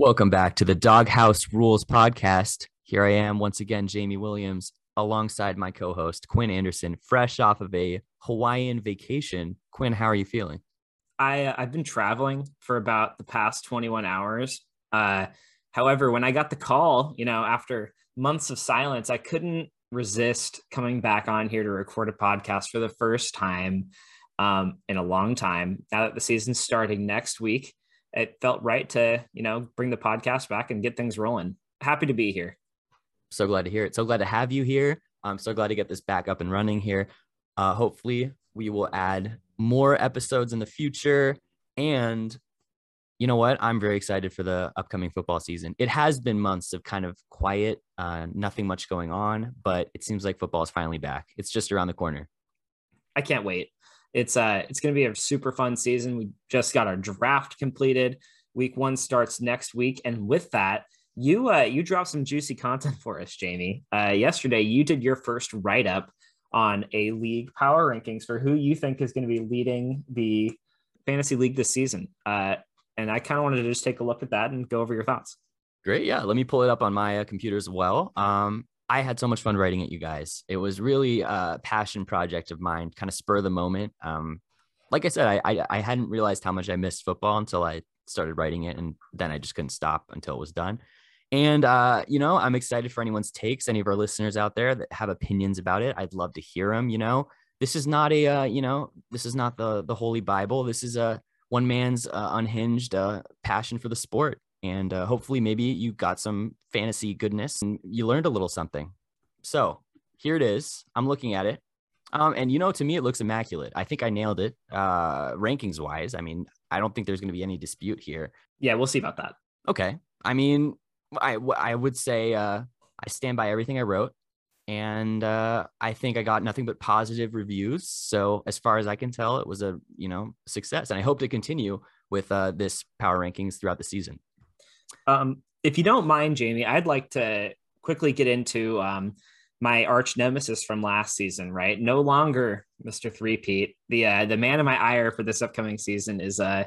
Welcome back to the Doghouse Rules podcast. Here I am once again, Jamie Williams, alongside my co host, Quinn Anderson, fresh off of a Hawaiian vacation. Quinn, how are you feeling? I, uh, I've been traveling for about the past 21 hours. Uh, however, when I got the call, you know, after months of silence, I couldn't resist coming back on here to record a podcast for the first time um, in a long time. Now that the season's starting next week, it felt right to you know bring the podcast back and get things rolling. Happy to be here. So glad to hear it. So glad to have you here. I'm so glad to get this back up and running here. Uh, hopefully we will add more episodes in the future. And you know what? I'm very excited for the upcoming football season. It has been months of kind of quiet uh, nothing much going on but it seems like football is finally back. It's just around the corner. I can't wait it's uh it's going to be a super fun season. We just got our draft completed. Week 1 starts next week and with that, you uh you dropped some juicy content for us, Jamie. Uh yesterday you did your first write up on a league power rankings for who you think is going to be leading the fantasy league this season. Uh and I kind of wanted to just take a look at that and go over your thoughts. Great. Yeah. Let me pull it up on my uh, computer as well. Um, I had so much fun writing it, you guys. It was really a passion project of mine, kind of spur of the moment. Um, like I said, I, I, I hadn't realized how much I missed football until I started writing it, and then I just couldn't stop until it was done. And uh, you know, I'm excited for anyone's takes. Any of our listeners out there that have opinions about it, I'd love to hear them. You know, this is not a uh, you know, this is not the the holy Bible. This is a one man's uh, unhinged uh, passion for the sport and uh, hopefully maybe you got some fantasy goodness and you learned a little something. So here it is. I'm looking at it. Um, and you know to me it looks immaculate. I think i nailed it uh, rankings wise i mean i don't think there's going to be any dispute here. Yeah we'll see about that. Okay. I mean i, I would say uh, i stand by everything i wrote and uh, I think I got nothing but positive reviews. So as far as I can tell, it was a you know success, and I hope to continue with uh, this power rankings throughout the season. Um, if you don't mind, Jamie, I'd like to quickly get into um, my arch nemesis from last season. Right, no longer Mister Three Pete. The uh, the man of my ire for this upcoming season is uh,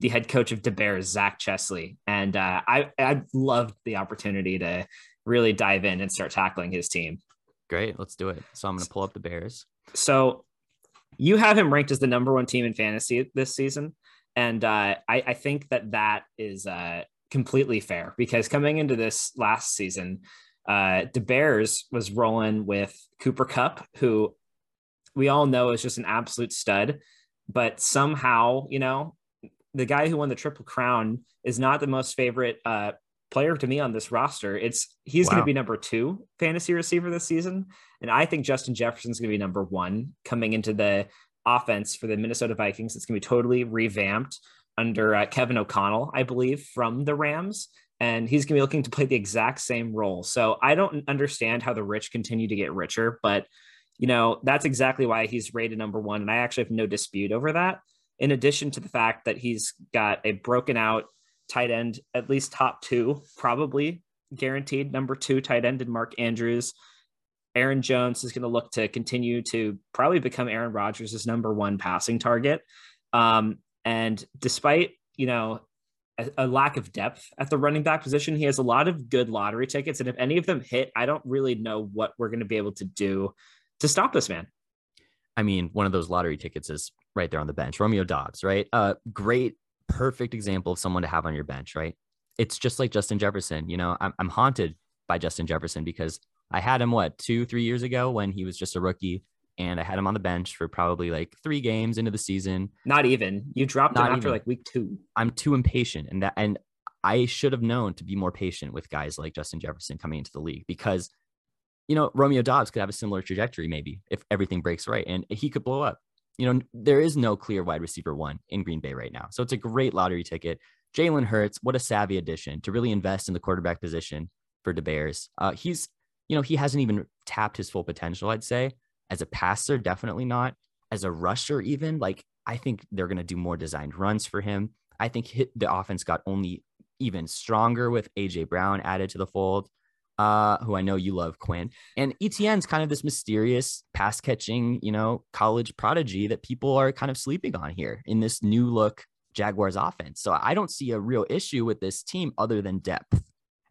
the head coach of the Bears, Zach Chesley, and uh, I I loved the opportunity to really dive in and start tackling his team. Great, let's do it. So I'm going to pull up the Bears. So you have him ranked as the number one team in fantasy this season, and uh, I, I think that that is uh, completely fair because coming into this last season, uh, the Bears was rolling with Cooper Kupp, who we all know is just an absolute stud, but somehow, you know, the guy who won the Triple Crown is not the most favorite uh, player to me on this roster. It's he's wow. going to be number two fantasy receiver this season, and I think Justin Jefferson's going to be number one coming into the offense for the Minnesota Vikings. It's going to be totally revamped under uh, Kevin O'Connell, I believe, from the Rams. And he's going to be looking to play the exact same role. So I don't understand how the rich continue to get richer, but you know, that's exactly why he's rated number one. And I actually have no dispute over that. In addition to the fact that he's got a broken out tight end, at least top two, probably guaranteed number two tight end in Mark Andrews. Aaron Jones is going to look to continue to probably become Aaron Rodgers' number one passing target. Um, and despite, you know, a, a, lack of depth at the running back position, he has a lot of good lottery tickets. And if any of them hit, I don't really know what we're going to be able to do to stop this man. I mean, one of those lottery tickets is right there on the bench. Romeo Doubs, right? Uh, great, perfect example of someone to have on your bench, right? It's just like Justin Jefferson. You know, I'm, I'm haunted by Justin Jefferson because I had him, what, two, three years ago when he was just a rookie and I had him on the bench for probably like three games into the season. Not even. You dropped Not him after even. like week two. I'm too impatient, and that and I should have known to be more patient with guys like Justin Jefferson coming into the league because, you know, Romeo Doubs could have a similar trajectory maybe if everything breaks right, and he could blow up. You know, there is no clear wide receiver one in Green Bay right now, so it's a great lottery ticket. Jalen Hurts, what a savvy addition to really invest in the quarterback position for the Bears. Uh, he's, you know, he hasn't even tapped his full potential, I'd say as a passer, definitely not. As a rusher, even like I think they're going to do more designed runs for him. I think hit, the offense got only even stronger with AJ Brown added to the fold, uh, who I know you love, Quinn. And ETN's kind of this mysterious pass catching, you know, college prodigy that people are kind of sleeping on here in this new look Jaguars offense. So I don't see a real issue with this team other than depth.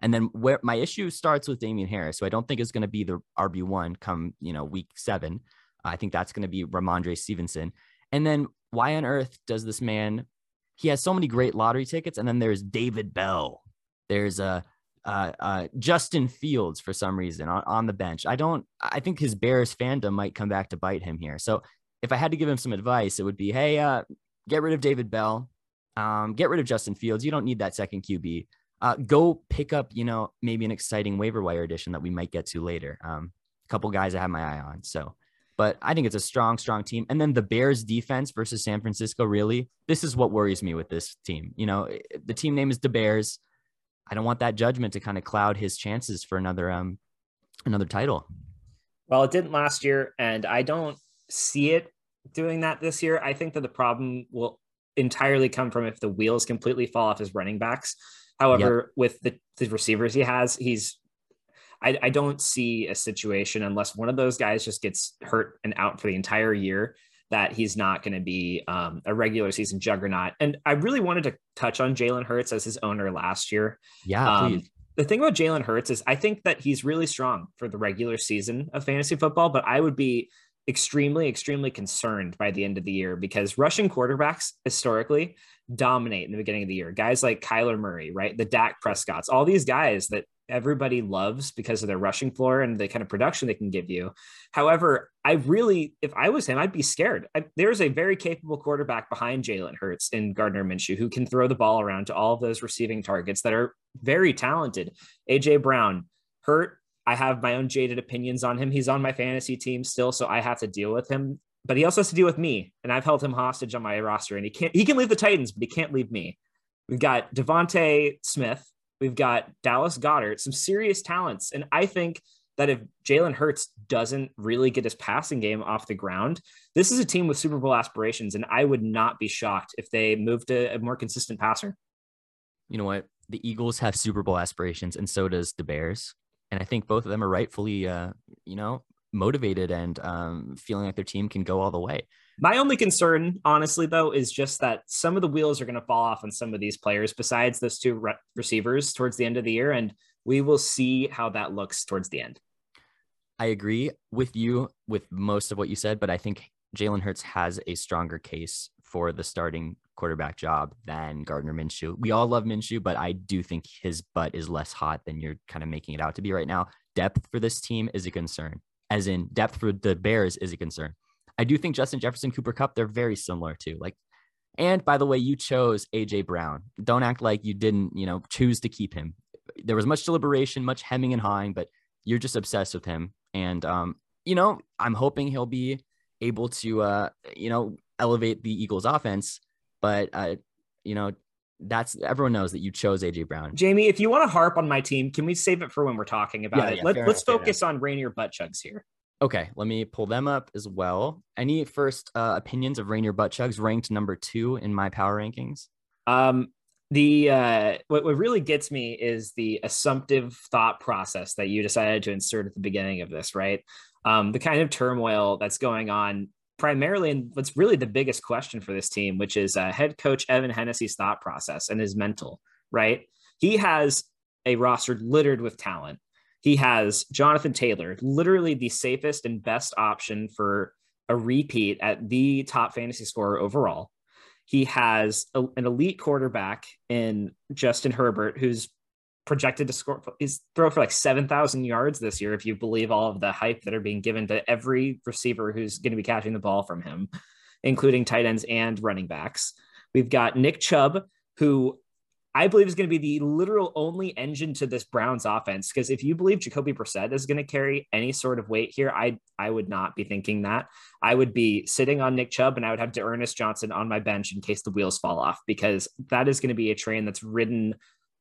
And then where my issue starts with Damien Harris, who I don't think is going to be the RB one come you know week seven. I think that's going to be Rhamondre Stevenson. And then why on earth does this man? He has so many great lottery tickets, and then there's David Bell. There's a uh, uh, Justin Fields for some reason on, on the bench. I don't. I think his Bears fandom might come back to bite him here. So if I had to give him some advice, it would be, hey, uh, get rid of David Bell, um, get rid of Justin Fields. You don't need that second QB. Uh, go pick up, you know, maybe an exciting waiver wire addition that we might get to later. Um, a couple guys I have my eye on. So but I think it's a strong, strong team. And then the Bears defense versus San Francisco, really, this is what worries me with this team. You know, the team name is the Bears. I don't want that judgment to kind of cloud his chances for another um another title. Well, it didn't last year, and I don't see it doing that this year. I think that the problem will entirely come from if the wheels completely fall off his running backs. However, yep. with the, the receivers he has, he's I, I don't see a situation unless one of those guys just gets hurt and out for the entire year that he's not going to be um, a regular season juggernaut. And I really wanted to touch on Jalen Hurts as his owner last year. Yeah, um, the thing about Jalen Hurts is I think that he's really strong for the regular season of fantasy football, but I would be extremely, extremely concerned by the end of the year because rushing quarterbacks historically dominate in the beginning of the year. Guys like Kyler Murray, right? The Dak Prescotts, all these guys that everybody loves because of their rushing floor and the kind of production they can give you. However, I really, if I was him, I'd be scared. I, there's a very capable quarterback behind Jalen Hurts in Gardner Minshew who can throw the ball around to all of those receiving targets that are very talented. AJ Brown, hurt. I have my own jaded opinions on him. He's on my fantasy team still, so I have to deal with him. But he also has to deal with me, and I've held him hostage on my roster. And he can't. He can leave the Titans, but he can't leave me. We've got DeVonta Smith, We've got Dallas Goedert, some serious talents. And I think that if Jalen Hurts doesn't really get his passing game off the ground, this is a team with Super Bowl aspirations. And I would not be shocked if they moved to a more consistent passer. You know what? The Eagles have Super Bowl aspirations, and so does the Bears. And I think both of them are rightfully, uh, you know, motivated and um, feeling like their team can go all the way. My only concern, honestly, though, is just that some of the wheels are going to fall off on some of these players besides those two re- receivers towards the end of the year. And we will see how that looks towards the end. I agree with you with most of what you said, but I think Jalen Hurts has a stronger case for the starting quarterback job than Gardner Minshew. We all love Minshew, but I do think his butt is less hot than you're kind of making it out to be right now. Depth for this team is a concern, as in depth for the Bears is a concern. I do think Justin Jefferson, Cooper Kupp, they're very similar too. Like, and by the way, you chose AJ Brown. Don't act like you didn't, you know, choose to keep him. There was much deliberation, much hemming and hawing, but you're just obsessed with him. And um, you know, I'm hoping he'll be able to, uh, you know, elevate the Eagles' offense. But uh, you know, that's everyone knows that you chose AJ Brown. Jamie, if you want to harp on my team, can we save it for when we're talking about yeah, it? Yeah, Let, us focus on Rainier butt chugs here. Okay, let me pull them up as well. Any first uh, opinions of Rainier Butt Chugs ranked number two in my power rankings? Um, the uh, what, what really gets me is the assumptive thought process that you decided to insert at the beginning of this, right? Um, the kind of turmoil that's going on primarily, and what's really the biggest question for this team, which is uh, head coach Evan Hennessy's thought process and his mental, right? He has a roster littered with talent he has Jonathan Taylor, literally the safest and best option for a repeat at the top fantasy scorer overall. He has a, an elite quarterback in Justin Herbert, who's projected to score is throw for like 7,000 yards this year, if you believe all of the hype that are being given to every receiver who's going to be catching the ball from him, including tight ends and running backs. We've got Nick Chubb, who I believe is going to be the literal only engine to this Browns offense. Because if you believe Jacoby Brissett is going to carry any sort of weight here, I I would not be thinking that. I would be sitting on Nick Chubb and I would have D'Ernest Johnson on my bench in case the wheels fall off, because that is going to be a train that's ridden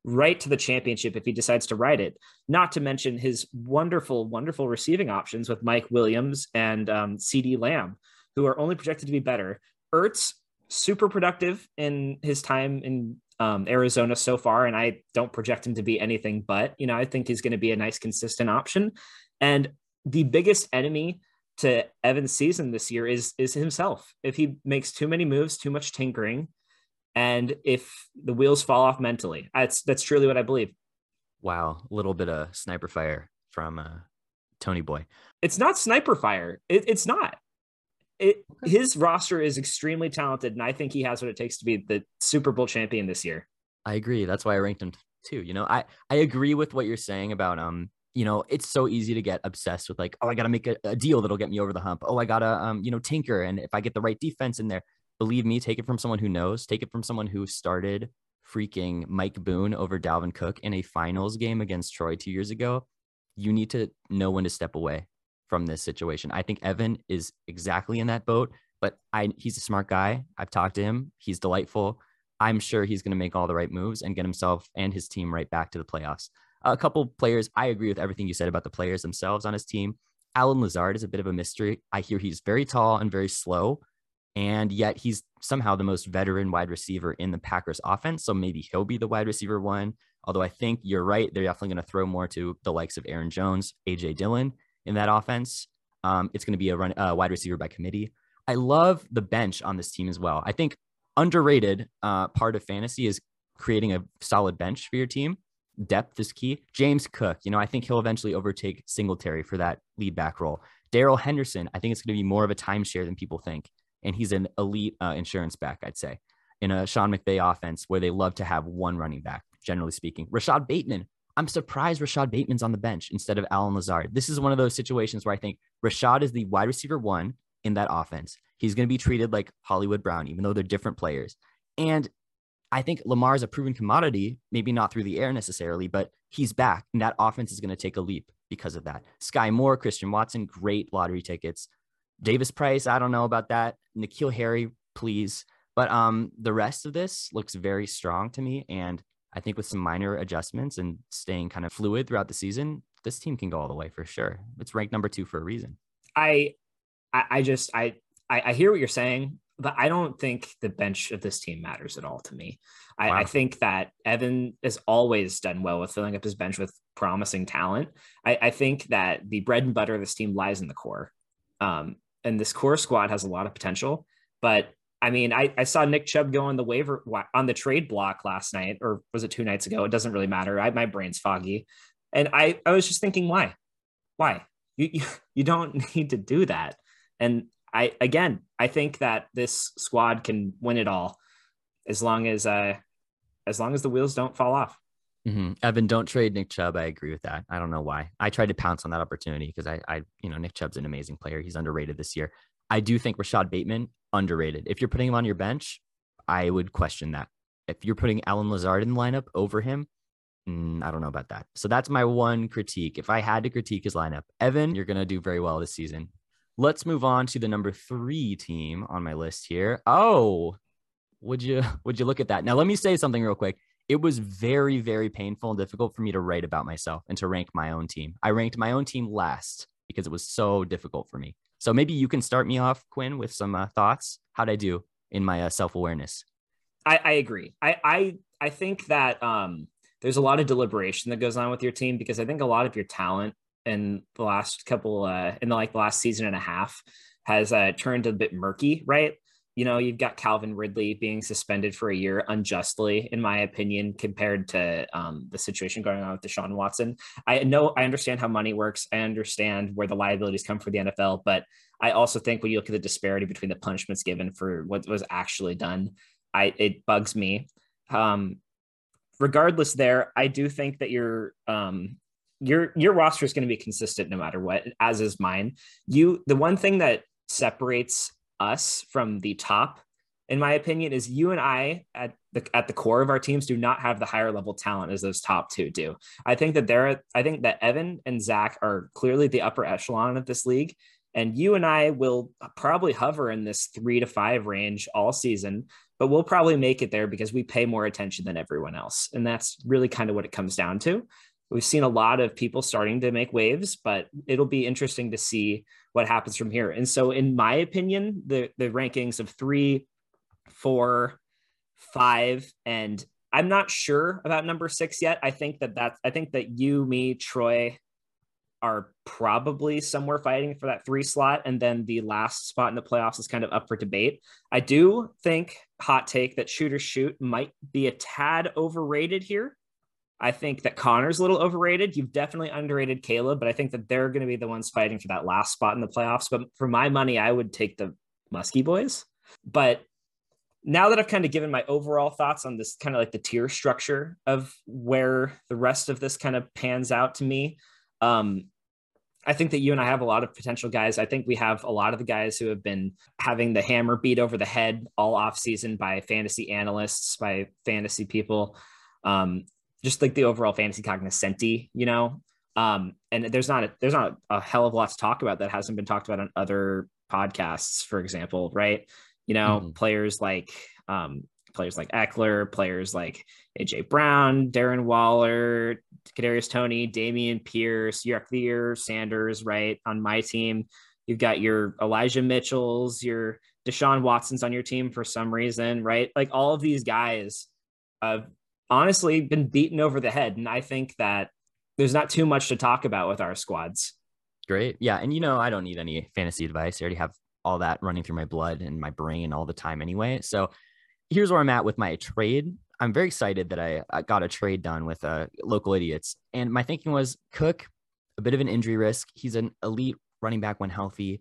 right to the championship if he decides to ride it. Not to mention his wonderful, wonderful receiving options with Mike Williams and um, CeeDee Lamb, who are only projected to be better. Ertz super productive in his time in um, Arizona so far, and I don't project him to be anything but. You know, I think he's going to be a nice, consistent option. And the biggest enemy to Evan's season this year is is himself. If he makes too many moves, too much tinkering, And if the wheels fall off mentally, that's that's truly what I believe. Wow, a little bit of sniper fire from uh, Tony Boy. It's not sniper fire. It, it's not. It, his roster is extremely talented, and I think he has what it takes to be the Super Bowl champion this year. I agree. That's why I ranked him too. You know, I I agree with what you're saying about um, you know, it's so easy to get obsessed with like, oh, I got to make a, a, deal that'll get me over the hump. Oh, I gotta um, you know, tinker, and if I get the right defense in there, believe me, take it from someone who knows. Take it from someone who started freaking Mike Boone over Dalvin Cook in a finals game against Troy two years ago. You need to know when to step away from this situation. I think Evan is exactly in that boat, but I he's a smart guy. I've talked to him. He's delightful. I'm sure he's going to make all the right moves and get himself and his team right back to the playoffs. A couple players, I agree with everything you said about the players themselves on his team. Allen Lazard is a bit of a mystery. I hear he's very tall and very slow, and yet he's somehow the most veteran wide receiver in the Packers offense. So maybe he'll be the wide receiver one. Although I think you're right, they're definitely going to throw more to the likes of Aaron Jones, AJ Dillon in that offense. Um, it's going to be a run, uh, wide receiver by committee. I love the bench on this team as well. I think underrated uh, part of fantasy is creating a solid bench for your team. Depth is key. James Cook, you know, I think he'll eventually overtake Singletary for that lead back role. Darrell Henderson, I think it's going to be more of a timeshare than people think. And he's an elite uh, insurance back, I'd say, in a Sean McVay offense where they love to have one running back, generally speaking. Rashod Bateman, I'm surprised Rashod Bateman's on the bench instead of Allen Lazard. This is one of those situations where I think Rashod is the wide receiver one in that offense. He's going to be treated like Hollywood Brown, even though they're different players. And I think Lamar is a proven commodity, maybe not through the air necessarily, but he's back. And that offense is going to take a leap because of that. Skyy Moore, Christian Watson, great lottery tickets. Davis Price, I don't know about that. N'Keal Harry, please. But um, the rest of this looks very strong to me. And I think with some minor adjustments and staying kind of fluid throughout the season, this team can go all the way for sure. It's ranked number two for a reason. I, I, I just, I, I, I hear what you're saying, but I don't think the bench of this team matters at all to me. I, wow. I, think that Evan has always done well with filling up his bench with promising talent. I, I, think that the bread and butter of this team lies in the core. Um, and this core squad has a lot of potential, but I mean, I, I saw Nick Chubb go on the waiver on the trade block last night, or was it two nights ago? It doesn't really matter. I, my brain's foggy, and I I was just thinking, why, why you, you you don't need to do that. And I again, I think that this squad can win it all, as long as uh as long as the wheels don't fall off. Mm-hmm. Evan, don't trade Nick Chubb. I agree with that. I don't know why. I tried to pounce on that opportunity because I, I, you know, Nick Chubb's an amazing player. He's underrated this year. I do think Rashod Bateman underrated. If you're putting him on your bench, I would question that. If you're putting Allen Lazard in the lineup over him, mm, I don't know about that. So that's my one critique. If I had to critique his lineup, Evan, you're going to do very well this season. Let's move on to the number three team on my list here. Oh, would you would you look at that? Now let me say something real quick. It was very very painful and difficult for me to write about myself and to rank my own team. I ranked my own team last because it was so difficult for me. So maybe you can start me off, Quinn, with some uh, thoughts. How'd I do in my uh, self awareness? I, I, agree. I, I I think that um, there's a lot of deliberation that goes on with your team because I think a lot of your talent in the last couple uh, in the like last season and a half has uh, turned a bit murky, right? You know, you've got Calvin Ridley being suspended for a year unjustly, in my opinion, compared to um, the situation going on with Deshaun Watson. I know I understand how money works. I understand where the liabilities come for the NFL, but I also think when you look at the disparity between the punishments given for what was actually done, I it bugs me. Um, regardless, there, I do think that your um, your your roster is going to be consistent no matter what, as is mine. You the one thing that separates us from the top in my opinion is you and i at the at the core of our teams do not have the higher level talent as those top two do. I think that they're i think that evan and zach are clearly the upper echelon of this league and you and i will probably hover in this three to five range all season but we'll probably make it there because we pay more attention than everyone else. And that's really kind of what it comes down to we've seen a lot of people starting to make waves but it'll be interesting to see what happens from here. And so, in my opinion, the the rankings of three, four, five, and I'm not sure about number six yet. I think that that's I think that you, me, Troy, are probably somewhere fighting for that three slot. And then the last spot in the playoffs is kind of up for debate. I do think, hot take, that shooter Shoot might be a tad overrated here. I think that Connor's a little overrated. You've definitely underrated Caleb, but I think that they're going to be the ones fighting for that last spot in the playoffs. But for my money, I would take the Muskie boys. But now that I've kind of given my overall thoughts on this kind of like the tier structure of where the rest of this kind of pans out to me, um, I think that you and I have a lot of potential guys. I think we have a lot of the guys who have been having the hammer beat over the head all off season by fantasy analysts, by fantasy people, um, just like the overall fantasy cognoscenti, you know. Um, and there's not a, there's not a hell of a lot to talk about that hasn't been talked about on other podcasts, for example, right? You know, mm-hmm. players like um, players like Ekeler, players like AJ Brown, Darren Waller, Kadarius Toney, Dameon Pierce, Yair Sanders, right? On my team, you've got your Elijah Mitchells, your Deshaun Watson's on your team for some reason, right? Like all of these guys have honestly been beaten over the head. And I think that there's not too much to talk about with our squads. Great. Yeah. And you know, I don't need any fantasy advice. I already have all that running through my blood and my brain all the time anyway. So here's where I'm at with my trade. I'm very excited that I, got a trade done with uh, local idiots. And my thinking was Cook, a bit of an injury risk. He's an elite running back when healthy.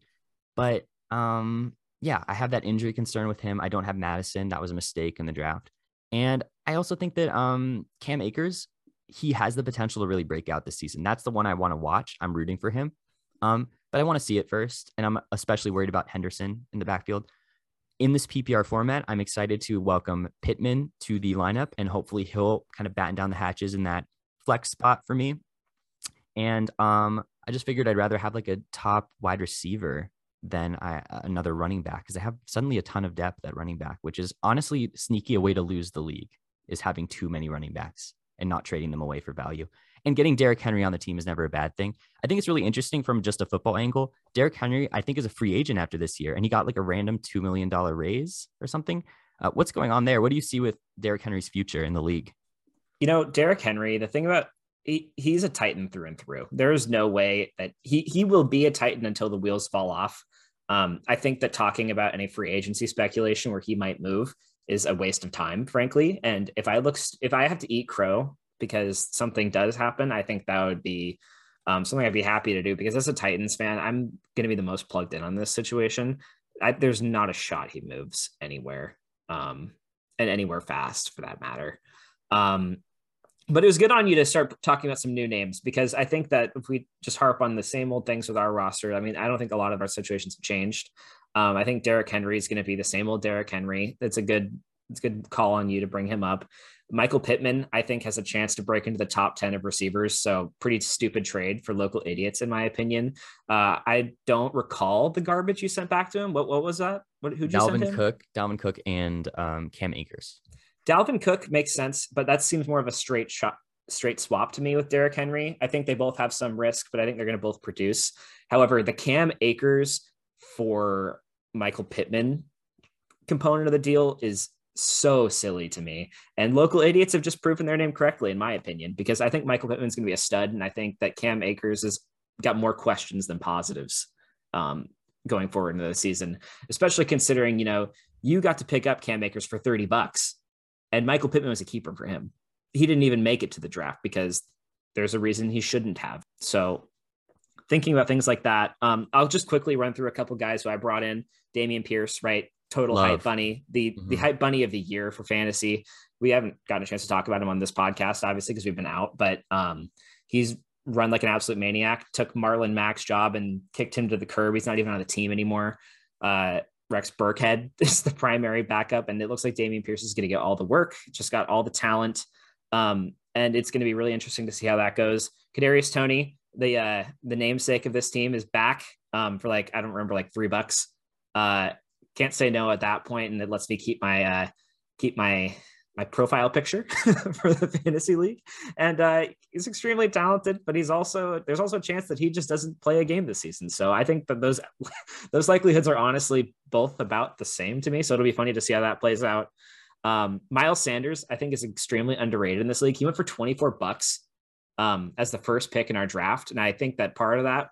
But um, yeah, I have that injury concern with him. I don't have Madison. That was a mistake in the draft. And I also think that um, Cam Akers, he has the potential to really break out this season. That's the one I want to watch. I'm rooting for him. Um, but I want to see it first. And I'm especially worried about Henderson in the backfield in this PPR format, I'm excited to welcome Pittman to the lineup, and hopefully he'll kind of batten down the hatches in that flex spot for me. And um, I just figured I'd rather have like a top wide receiver than I, another running back because I have suddenly a ton of depth at running back, which is honestly sneaky a way to lose the league is having too many running backs and not trading them away for value. And getting Derrick Henry on the team is never a bad thing. I think it's really interesting from just a football angle. Derrick Henry, I think, is a free agent after this year, and he got like a random $2 million raise or something. Uh, what's going on there? What do you see with Derrick Henry's future in the league? You know, Derrick Henry, the thing about he, he's a Titan through and through. There's no way that he he will be a Titan until the wheels fall off. Um, I think that talking about any free agency speculation where he might move is a waste of time, frankly. And if I look, if I have to eat crow because something does happen, I think that would be um, something I'd be happy to do because as a Titans fan, I'm going to be the most plugged in on this situation. I, there's not a shot he moves anywhere um, and anywhere fast for that matter. Um, but it was good on you to start talking about some new names because I think that if we just harp on the same old things with our roster, I mean, I don't think a lot of our situations have changed. Um, I think Derrick Henry is going to be the same old Derrick Henry. That's a good, it's a good call on you to bring him up. Michael Pittman, I think, has a chance to break into the top 10 of receivers. So, pretty stupid trade for local idiots, in my opinion. Uh, I don't recall the garbage you sent back to him. What, what was that? What, who Dalvin Cook, Dalvin Cook, and um, Cam Akers. Dalvin Cook makes sense, but that seems more of a straight shot, straight swap to me with Derrick Henry. I think they both have some risk, but I think they're going to both produce. However, the Cam Akers for Michael Pittman component of the deal is so silly to me. And local idiots have just proven their name correctly, in my opinion, because I think Michael Pittman's going to be a stud. And I think that Cam Akers has got more questions than positives um, going forward into the season, especially considering, you know, you got to pick up Cam Akers for 30 bucks and Michael Pittman was a keeper for him. He didn't even make it to the draft because there's a reason he shouldn't have. So thinking about things like that, um, I'll just quickly run through a couple guys who I brought in. Dameon Pierce, right? total Love. hype bunny, the mm-hmm. the hype bunny of the year for fantasy. We haven't gotten a chance to talk about him on this podcast, obviously, because we've been out, but um, he's run like an absolute maniac. Took Marlon Mack's job and kicked him to the curb. He's not even on the team anymore. Uh, Rex Burkhead is the primary backup, and it looks like Dameon Pierce is going to get all the work. Just got all the talent, um, and it's going to be really interesting to see how that goes. Kadarius Toney, the uh, the namesake of this team, is back um, for like I don't remember like three bucks. Uh, can't say no at that point, and it lets me keep my uh, keep my my profile picture for the fantasy league. And uh, he's extremely talented, but he's also there's also a chance that he just doesn't play a game this season. So I think that those those likelihoods are honestly both about the same to me. So it'll be funny to see how that plays out. Um, Miles Sanders, I think, is extremely underrated in this league. He went for 24 bucks um, as the first pick in our draft. And I think that part of that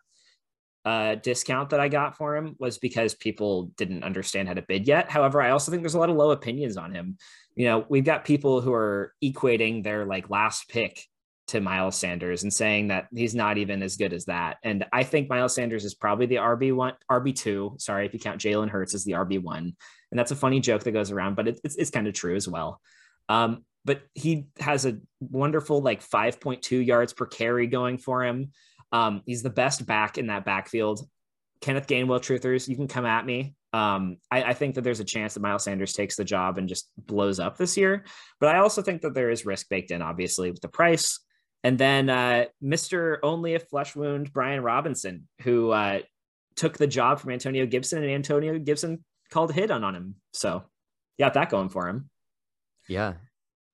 uh, discount that I got for him was because people didn't understand how to bid yet. However, I also think there's a lot of low opinions on him. You know, we've got people who are equating their like last pick to Miles Sanders and saying that he's not even as good as that. And I think Miles Sanders is probably the RB one, RB two. Sorry if you count Jalen Hurts as the RB one, and that's a funny joke that goes around, but it, it's it's kind of true as well. Um, but he has a wonderful like 5.2 yards per carry going for him. Um, he's the best back in that backfield. Kenneth Gainwell, truthers, you can come at me. Um, I, I, think that there's a chance that Miles Sanders takes the job and just blows up this year. But I also think that there is risk baked in, obviously, with the price. And then uh, Mr. Only a Flesh Wound, Brian Robinson, who uh, took the job from Antonio Gibson, and Antonio Gibson called hit on, on him. So, got that going for him. Yeah,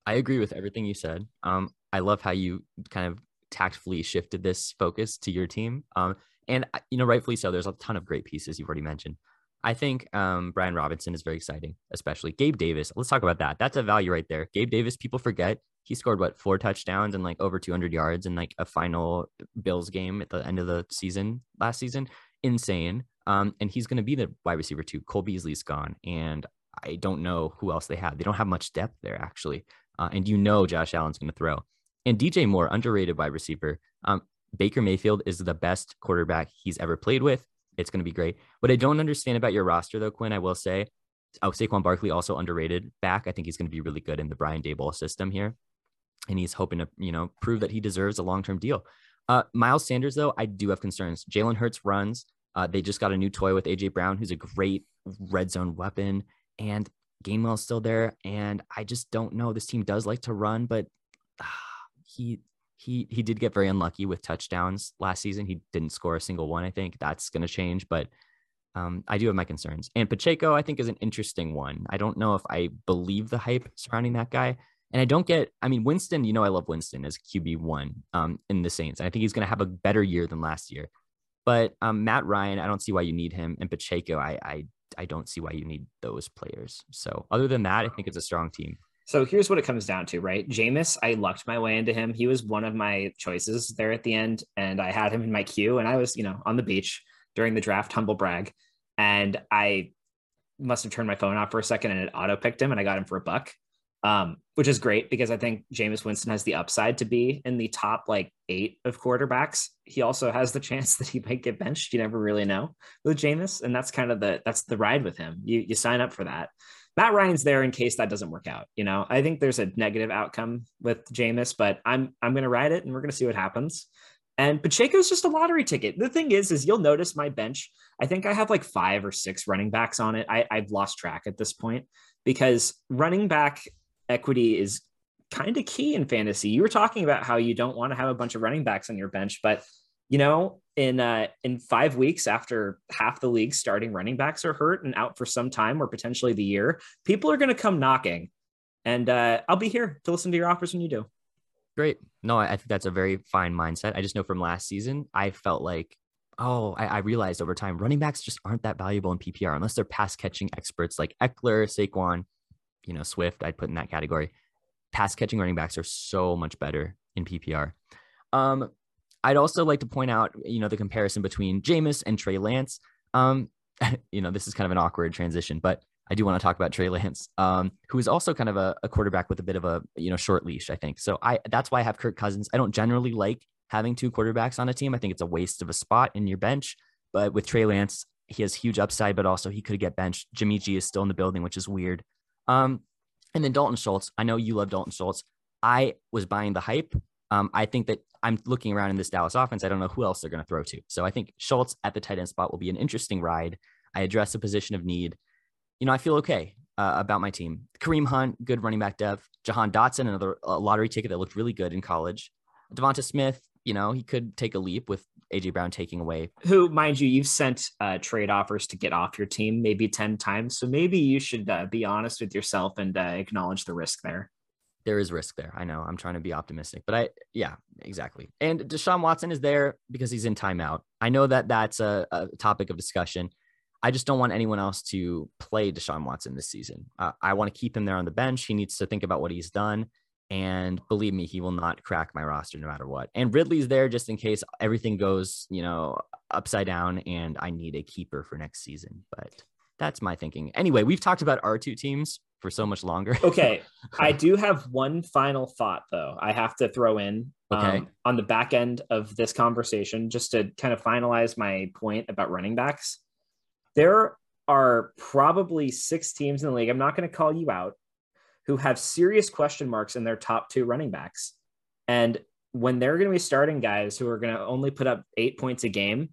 I agree with everything you said. Um, I love how you kind of tactfully shifted this focus to your team. Um, and you know, rightfully so. There's a ton of great pieces you've already mentioned. I think um, Brian Robinson is very exciting, especially Gabe Davis. Let's talk about that. That's a value right there. Gabe Davis, people forget he scored what four touchdowns and like over 200 yards in like a final Bills game at the end of the season last season. Insane. Um, and he's going to be the wide receiver too. Cole Beasley's gone, and I don't know who else they have. They don't have much depth there actually uh, and you know Josh Allen's going to throw. And DJ Moore, underrated wide receiver. Um, Baker Mayfield is the best quarterback he's ever played with. It's going to be great. What I don't understand about your roster, though, Quinn, I will say, oh, Saquon Barkley also underrated back. I think he's going to be really good in the Brian Daboll system here, and he's hoping to you know prove that he deserves a long term deal. Uh, Miles Sanders, though, I do have concerns. Jalen Hurts runs. Uh, they just got a new toy with AJ Brown, who's a great red zone weapon, and Gainwell's still there, and I just don't know. This team does like to run, but uh, he he he did get very unlucky with touchdowns last season. He didn't score a single one. I think that's going to change, but um, I do have my concerns. And Pacheco, I think, is an interesting one. I don't know if I believe the hype surrounding that guy. And I don't get, I mean, Winston, you know, I love Winston as QB1 um, in the Saints. And I think he's going to have a better year than last year. But um, Matt Ryan, I don't see why you need him. And Pacheco, I, I I don't see why you need those players. So other than that, I think it's a strong team. So here's what it comes down to, right? Jameis, I lucked my way into him. He was one of my choices there at the end, and I had him in my queue, and I was, you know, on the beach during the draft, humble brag, and I must have turned my phone off for a second, and it auto picked him, and I got him for a buck um, which is great because I think Jameis Winston has the upside to be in the top like eight of quarterbacks. He also has the chance that he might get benched. You never really know with Jameis, and that's kind of the that's the ride with him. You you sign up for that. Matt Ryan's there in case that doesn't work out. You know, I think there's a negative outcome with Jameis, but I'm I'm gonna ride it and we're gonna see what happens. And Pacheco's just a lottery ticket. The thing is, is you'll notice my bench. I think I have like five or six running backs on it. I, I've lost track at this point because running back equity is kind of key in fantasy. You were talking about how you don't want to have a bunch of running backs on your bench, but you know, in uh, in five weeks after half the league starting running backs are hurt and out for some time or potentially the year, people are going to come knocking, and uh, I'll be here to listen to your offers when you do. Great. No, I think that's a very fine mindset. I just know from last season, I felt like, oh, I, I realized over time, running backs just aren't that valuable in PPR unless they're pass catching experts like Ekeler, Saquon, you know, Swift, I'd put in that category. Pass catching running backs are so much better in PPR. Um, I'd also like to point out, you know, the comparison between Jameis and Trey Lance. Um, you know, this is kind of an awkward transition, but I do want to talk about Trey Lance, um, who is also kind of a, a, quarterback with a bit of a you know short leash. I think so. I that's why I have Kirk Cousins. I don't generally like having two quarterbacks on a team. I think it's a waste of a spot in your bench. But with Trey Lance, he has huge upside, but also he could get benched. Jimmy G is still in the building, which is weird. Um, and then Dalton Schultz. I know you love Dalton Schultz. I was buying the hype. Um, I think that I'm looking around in this Dallas offense. I don't know who else they're going to throw to. So I think Schultz at the tight end spot will be an interesting ride. I address a position of need. You know, I feel okay uh, about my team. Kareem Hunt, good running back depth. Jahan Dotson, another lottery ticket that looked really good in college. DeVonta Smith, you know, he could take a leap with AJ Brown taking away. Who, mind you, you've sent uh, trade offers to get off your team maybe 10 times. So maybe you should uh, be honest with yourself and uh, acknowledge the risk there. There is risk there. I know. I'm trying to be optimistic, but I, yeah, exactly. And Deshaun Watson is there because he's in timeout. I know that that's a, a topic of discussion. I just don't want anyone else to play Deshaun Watson this season. Uh, I want to keep him there on the bench. He needs to think about what he's done And believe me, he will not crack my roster no matter what. And Ridley's there just in case everything goes, you know, upside down and I need a keeper for next season. But that's my thinking. Anyway, we've talked about our two teams for so much longer. okay. I do have one final thought, though, I have to throw in okay. Um, on the back end of this conversation, just to kind of finalize my point about running backs. There are probably six teams in the league. I'm not going to call you out who have serious question marks in their top two running backs. And when they're going to be starting guys who are going to only put up eight points a game,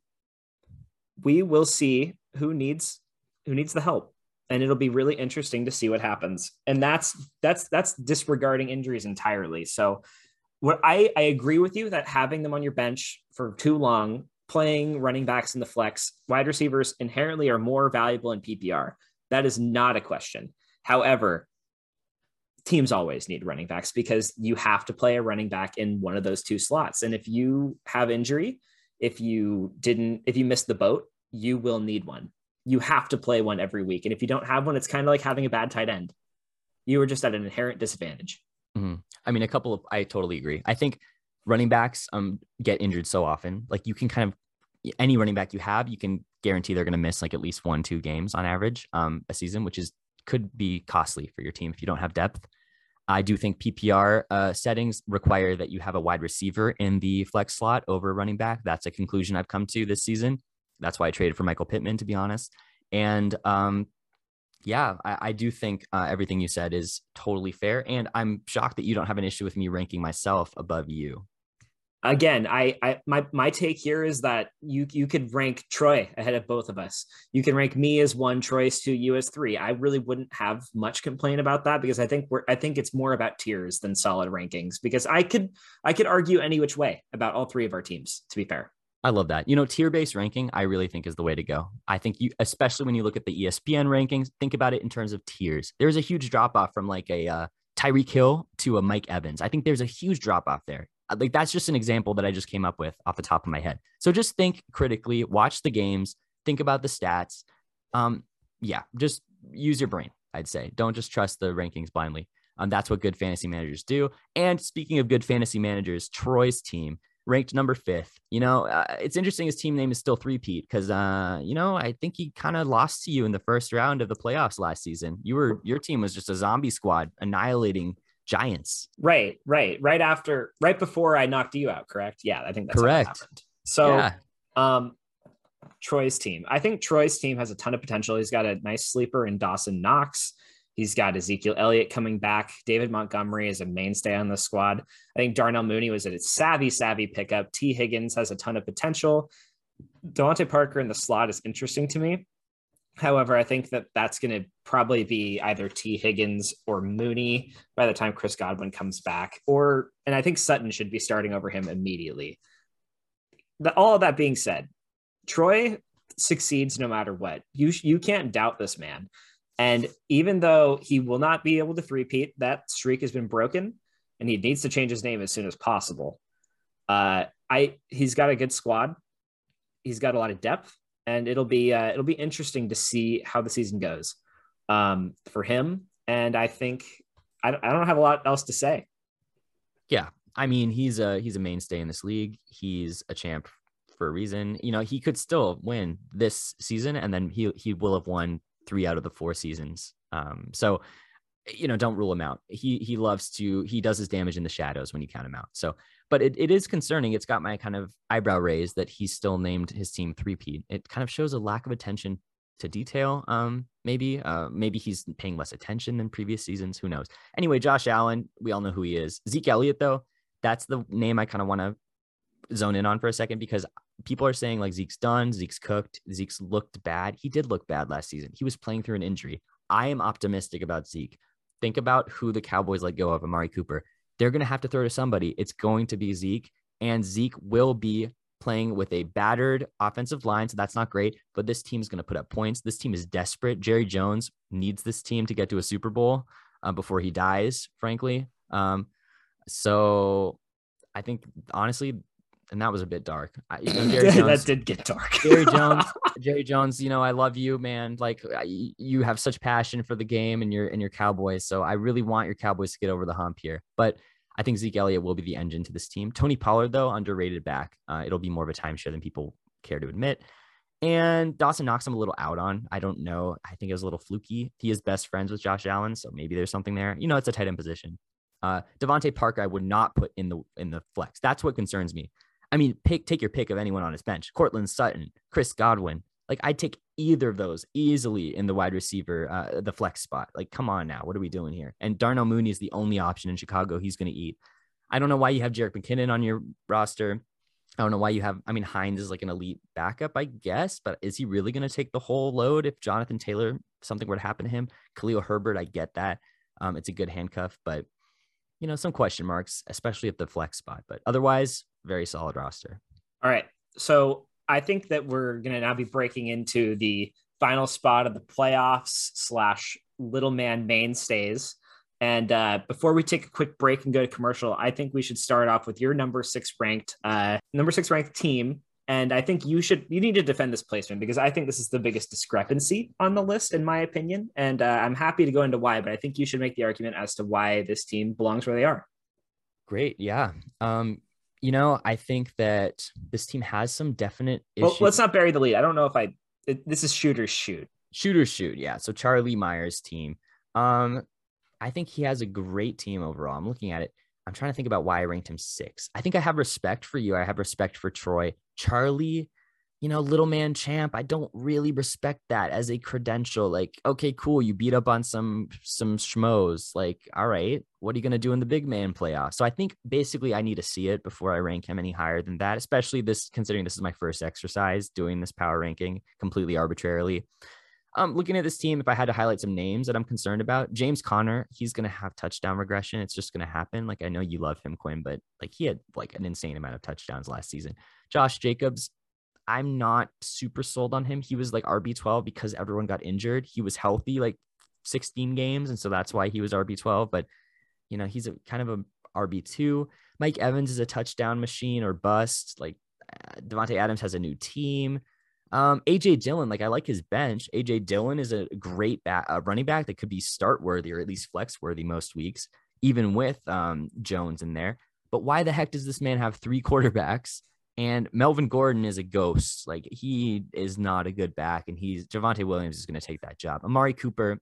we will see who needs who needs the help. And it'll be really interesting to see what happens. And that's that's that's disregarding injuries entirely. So what i i agree with you that having them on your bench for too long playing running backs in the flex wide receivers inherently are more valuable in ppr that is not a question. However teams always need running backs because you have to play a running back in one of those two slots. And if you have injury, if you didn't, if you missed the boat, you will need one. You have to play one every week. And if you don't have one, it's kind of like having a bad tight end. You are just at an inherent disadvantage. Mm-hmm. I mean, a couple of, I totally agree. I think running backs um get injured so often. Like you can kind of, any running back you have, you can guarantee they're going to miss like at least one, two games on average um, a season, which is could be costly for your team if you don't have depth. I do think PPR uh, settings require that you have a wide receiver in the flex slot over running back. That's a conclusion I've come to this season. That's why I traded for Michael Pittman, to be honest. And um, yeah, I, I, do think uh, everything you said is totally fair. And I'm shocked that you don't have an issue with me ranking myself above you again, I, I my my take here is that you you could rank Troy ahead of both of us. You can rank me as one, Troy as two, you as three. I really wouldn't have much complaint about that because I think we're I think it's more about tiers than solid rankings because I could I could argue any which way about all three of our teams. To be fair. I love that. You know, tier based ranking, I really think is the way to go. I think you, especially when you look at the ESPN rankings, think about it in terms of tiers. There's a huge drop off from like a uh, Tyreek Hill to a Mike Evans. I think there's a huge drop off there. Uh, like that's just an example that I just came up with off the top of my head. So just think critically, watch the games, think about the stats. Um, yeah, just use your brain. I'd say don't just trust the rankings blindly. Um, that's what good fantasy managers do. And speaking of good fantasy managers, Troy's team ranked number fifth. You know, uh, it's interesting. His team name is still three Pete because, uh, you know, I think he kind of lost to you in the first round of the playoffs last season. You were your team was just a zombie squad annihilating Giants. Right, right, right after, right before I knocked you out. Correct? Yeah, I think that's correct. So, yeah. um, Troy's team. I think Troy's team has a ton of potential. He's got a nice sleeper in Dawson Knox. He's got Ezekiel Elliott coming back. David Montgomery is a mainstay on the squad. I think Darnell Mooney was a savvy, savvy pickup. Tee Higgins has a ton of potential. DeVante Parker in the slot is interesting to me. However, I think that that's going to probably be either Tee Higgins or Mooney by the time Chris Godwin comes back, or and I think Sutton should be starting over him immediately. The, all of that being said, Troy succeeds no matter what. You you can't doubt this man, and even though he will not be able to three-peat, that streak has been broken, and he needs to change his name as soon as possible. Uh, I he's got a good squad. He's got a lot of depth and it'll be uh, it'll be interesting to see how the season goes um, for him. And I think I don't, I don't have a lot else to say. Yeah, I mean he's a he's a mainstay in this league. He's a champ for a reason. You know he could still win this season, and then he he will have won three out of the four seasons. Um, so you know don't rule him out. He he loves to he does his damage in the shadows when you count him out. So but it, it is concerning. It's got my kind of eyebrow raised that he's still named his team three-peat. It kind of shows a lack of attention to detail. Um, maybe, uh, maybe he's paying less attention than previous seasons. Who knows? Anyway, Josh Allen, we all know who he is. Zeke Elliott, though, that's the name I kind of want to zone in on for a second because people are saying like Zeke's done, Zeke's cooked, Zeke's looked bad. He did look bad last season. He was playing through an injury. I am optimistic about Zeke. Think about who the Cowboys let go of, Amari Cooper they're going to have to throw to somebody. It's going to be Zeke, and Zeke will be playing with a battered offensive line. So that's not great, but this team is going to put up points. This team is desperate. Jerry Jones needs this team to get to a Super Bowl uh, before he dies, frankly. Um, so I think honestly, and that was a bit dark. I, you know, Jerry Jones, that did get dark. Jerry Jones, Jerry Jones, you know, I love you, man. Like you have such passion for the game and your and your Cowboys. So I really want your Cowboys to get over the hump here. But I think Zeke Elliott will be the engine to this team. Tony Pollard, though, underrated back. Uh, it'll be more of a timeshare than people care to admit. And Dawson Knox I'm a little out on. I don't know. I think it was a little fluky. He is best friends with Josh Allen, so maybe there's something there. You know, it's a tight end position. Uh, DeVante Parker, I would not put in the in the flex. That's what concerns me. I mean, pick take your pick of anyone on his bench. Courtland Sutton, Chris Godwin. Like I'd take either of those easily in the wide receiver, uh, the flex spot. Like, come on now, what are we doing here? And Darnell Mooney is the only option in Chicago he's going to eat. I don't know why you have Jerick McKinnon on your roster. I don't know why you have. I mean, Hines is like an elite backup, I guess, but is he really going to take the whole load if Jonathan Taylor something were to happen to him? Khalil Herbert, I get that. Um, it's a good handcuff, but you know, some question marks, especially at the flex spot. But otherwise, very solid roster. All right. So I think that we're going to now be breaking into the final spot of the playoffs slash little man mainstays. And uh, before we take a quick break and go to commercial, I think we should start off with your number six ranked, uh, number six ranked team. And I think you should you need to defend this placement because I think this is the biggest discrepancy on the list, in my opinion. And uh, I'm happy to go into why, but I think you should make the argument as to why this team belongs where they are. Great, yeah. Um, you know, I think that this team has some definite. Issues. Well, let's not bury the lead. I don't know if I. It, this is shooters shoot. Shooters shoot, yeah. So Charlie Myers' team. Um, I think he has a great team overall. I'm looking at it. I'm trying to think about why I ranked him six. I think I have respect for you. I have respect for Troy. Charlie, you know, little man champ. I don't really respect that as a credential. Like, okay, cool. You beat up on some some schmoes. Like, all right, what are you gonna do in the big man playoff? So I think basically I need to see it before I rank him any higher than that, especially this considering this is my first exercise doing this power ranking completely arbitrarily. Um, looking at this team, if I had to highlight some names that I'm concerned about, James Conner, he's to have touchdown regression. It's just to happen. Like I know you love him, Quinn, but like he had like an insane amount of touchdowns last season. Josh Jacobs, I'm not super sold on him. He was like RB12 because everyone got injured. He was healthy like 16 games, and so that's why he was RB12. But you know, he's a kind of a RB2. Mike Evans is a touchdown machine or bust. Like uh, Davante Adams has a new team. Um, AJ Dillon, like I like his bench. AJ Dillon is a great uh, running back that could be start worthy or at least flex worthy most weeks, even with um, Jones in there. But why the heck does this man have three quarterbacks? And Melvin Gordon is a ghost. Like he is not a good back, and he's Javonte Williams is going to take that job. Amari Cooper,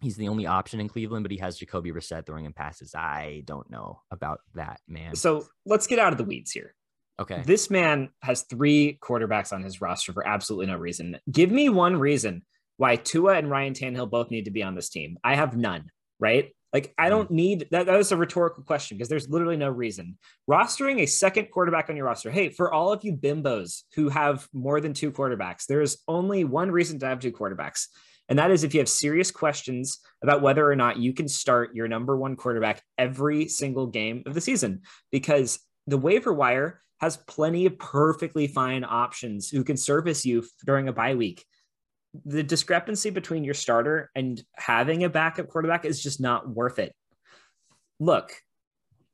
he's the only option in Cleveland, but he has Jacoby Brissett throwing him passes. I don't know about that, man. So let's get out of the weeds here. Okay. This man has three quarterbacks on his roster for absolutely no reason. Give me one reason why Tua and Ryan Tannehill both need to be on this team. I have none, right? Like, I don't need that. That was a rhetorical question because there's literally no reason. Rostering a second quarterback on your roster. Hey, for all of you bimbos who have more than two quarterbacks, there's only one reason to have two quarterbacks. And that is if you have serious questions about whether or not you can start your number one quarterback every single game of the season. Because the waiver wire has plenty of perfectly fine options who can service you during a bye week. The discrepancy between your starter and having a backup quarterback is just not worth it. Look,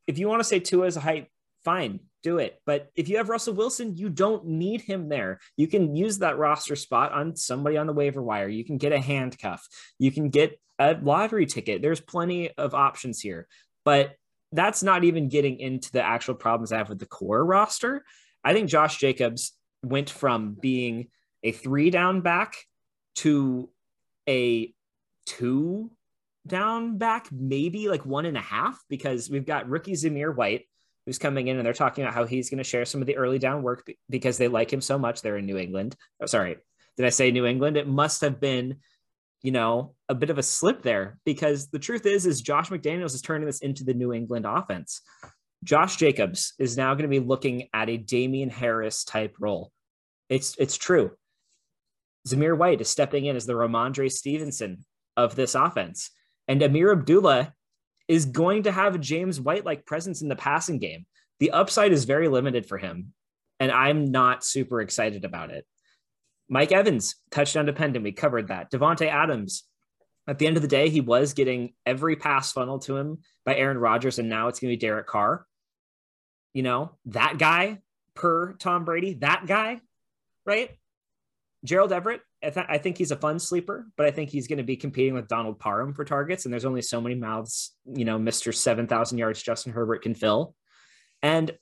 if you want to say Tua is a hype, fine, do it. But if you have Russell Wilson, you don't need him there. You can use that roster spot on somebody on the waiver wire. You can get a handcuff. You can get a lottery ticket. There's plenty of options here. But that's not even getting into the actual problems I have with the core roster. I think Josh Jacobs went from being a three down back to a two down back, maybe like one and a half, because we've got rookie Zamir White who's coming in and they're talking about how he's going to share some of the early down work because they like him so much. They're in New England. Oh, sorry, did I say New England? It must have been you know, a bit of a slip there because the truth is, is Josh McDaniels is turning this into the New England offense. Josh Jacobs is now going to be looking at a Damien Harris type role. It's it's true. Zamir White is stepping in as the Rhamondre Stevenson of this offense. And Ameer Abdullah is going to have a James White like presence in the passing game. The upside is very limited for him. And I'm not super excited about it. Mike Evans, touchdown dependent. We covered that. Davante Adams, at the end of the day, he was getting every pass funnel to him by Aaron Rodgers, and now it's going to be Derek Carr. You know, that guy per Tom Brady, that guy, right? Gerald Everett, I, th- I think he's a fun sleeper, but I think he's going to be competing with Donald Parham for targets. And there's only so many mouths, you know, Mr. 7,000 yards Justin Herbert can fill. And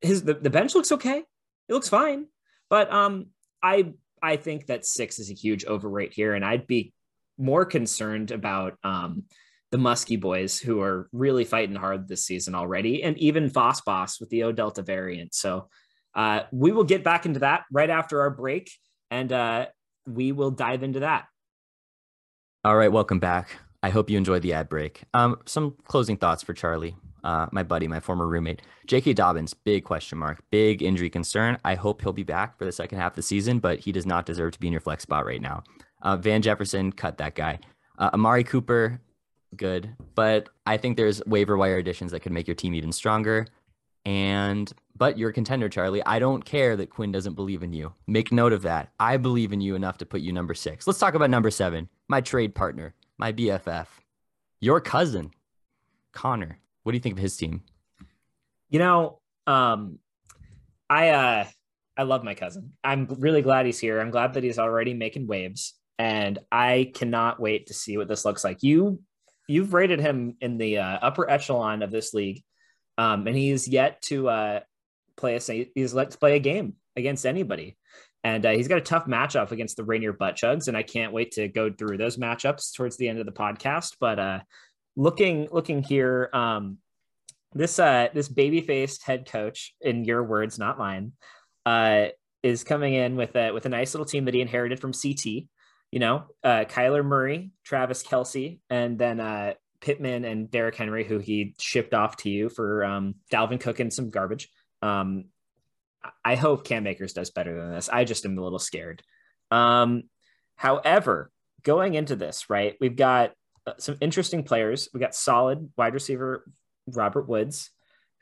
his the, the bench looks okay. It looks fine. But um I I think that six is a huge overrate here. And I'd be more concerned about um the Muskie boys who are really fighting hard this season already, and even Foss Boss with the O Delta variant. So uh, we will get back into that right after our break, and uh, we will dive into that. All right, welcome back. I hope you enjoyed the ad break. Um, some closing thoughts for Charlie, uh, my buddy, my former roommate, J.K. Dobbins. Big question mark, big injury concern. I hope he'll be back for the second half of the season, but he does not deserve to be in your flex spot right now. Uh, Van Jefferson, cut that guy. Uh, Amari Cooper, good, but I think there's waiver wire additions that could make your team even stronger. And but you're a contender, Charlie. I don't care that Quinn doesn't believe in you. Make note of that. I believe in you enough to put you number six. Let's talk about number seven, my trade partner, my BFF, your cousin, Connor. What do you think of his team? You know, um, I uh, I love my cousin. I'm really glad he's here. I'm glad that he's already making waves, and I cannot wait to see what this looks like. You you've rated him in the uh, upper echelon of this league, um, and he's yet to uh, play a he's let to play a game against anybody, and uh, he's got a tough matchup against the Rainier Butt Chugs, and I can't wait to go through those matchups towards the end of the podcast. But uh, looking looking here, um, this uh, this baby faced head coach, in your words, not mine, uh, is coming in with a with a nice little team that he inherited from CT you know, uh, Kyler Murray, Travis Kelce, and then uh, Pittman and Derrick Henry, who he shipped off to you for um, Dalvin Cook and some garbage. Um, I hope Cam Akers does better than this. I just am a little scared. Um, however, going into this, right, we've got uh, some interesting players. We got solid wide receiver Robert Woods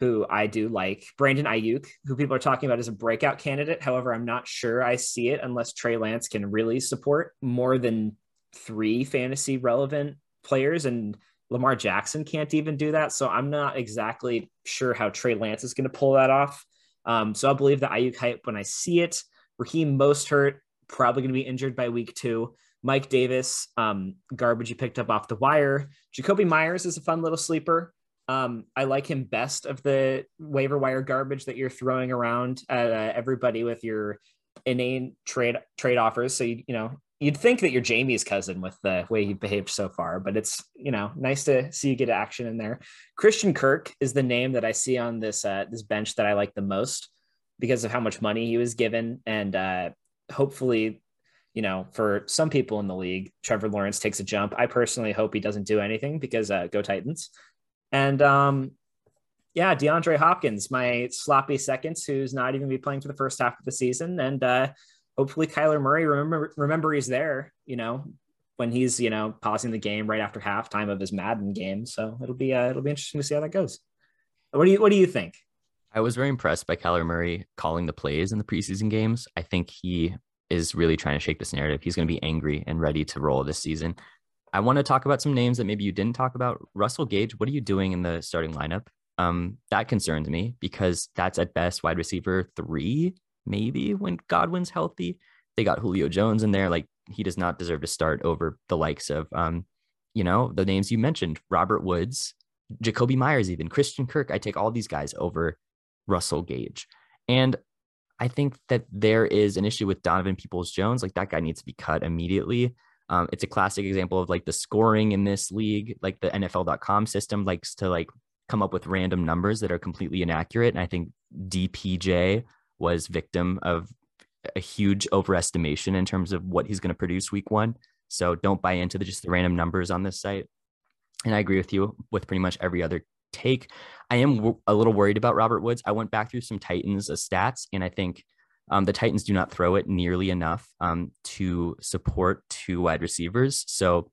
who I do like. Brandon Aiyuk, who people are talking about as a breakout candidate. However, I'm not sure I see it unless Trey Lance can really support more than three fantasy relevant players. And Lamar Jackson can't even do that. So I'm not exactly sure how Trey Lance is going to pull that off. Um, so I'll believe the Aiyuk hype when I see it. Raheem Mostert, probably going to be injured by week two. Mike Davis, um, garbage you picked up off the wire. Jakobi Meyers is a fun little sleeper. Um, I like him best of the waiver wire garbage that you're throwing around at uh, everybody with your inane trade trade offers. So you you know you'd think that you're Jamie's cousin with the way he behaved so far, but it's you know nice to see you get action in there. Christian Kirk is the name that I see on this uh, this bench that I like the most because of how much money he was given, and uh, hopefully, you know, for some people in the league, Trevor Lawrence takes a jump. I personally hope he doesn't do anything because uh, go Titans. And um, yeah, DeAndre Hopkins, my sloppy seconds, who's not even be playing for the first half of the season, and uh, hopefully Kyler Murray. Remember, remember he's there. You know, when he's you know pausing the game right after halftime of his Madden game. So it'll be uh, it'll be interesting to see how that goes. What do you What do you think? I was very impressed by Kyler Murray calling the plays in the preseason games. I think he is really trying to shake this narrative. He's going to be angry and ready to roll this season. I want to talk about some names that maybe you didn't talk about. Russell Gage, what are you doing in the starting lineup? Um, that concerns me because that's at best wide receiver three, maybe when Godwin's healthy. They got Julio Jones in there. Like he does not deserve to start over the likes of, um, you know, the names you mentioned, Robert Woods, Jakobi Meyers, even Christian Kirk. I take all these guys over Russell Gage. And I think that there is an issue with Donovan Peoples Jones. Like that guy needs to be cut immediately. Um, it's a classic example of like the scoring in this league, like the NFL.com system likes to like come up with random numbers that are completely inaccurate. And I think DPJ was victim of a huge overestimation in terms of what he's going to produce week one. So don't buy into the, just the random numbers on this site. And I agree with you with pretty much every other take. I am w- a little worried about Robert Woods. I went back through some Titans uh, stats, and I think um, the Titans do not throw it nearly enough um, to support two wide receivers. So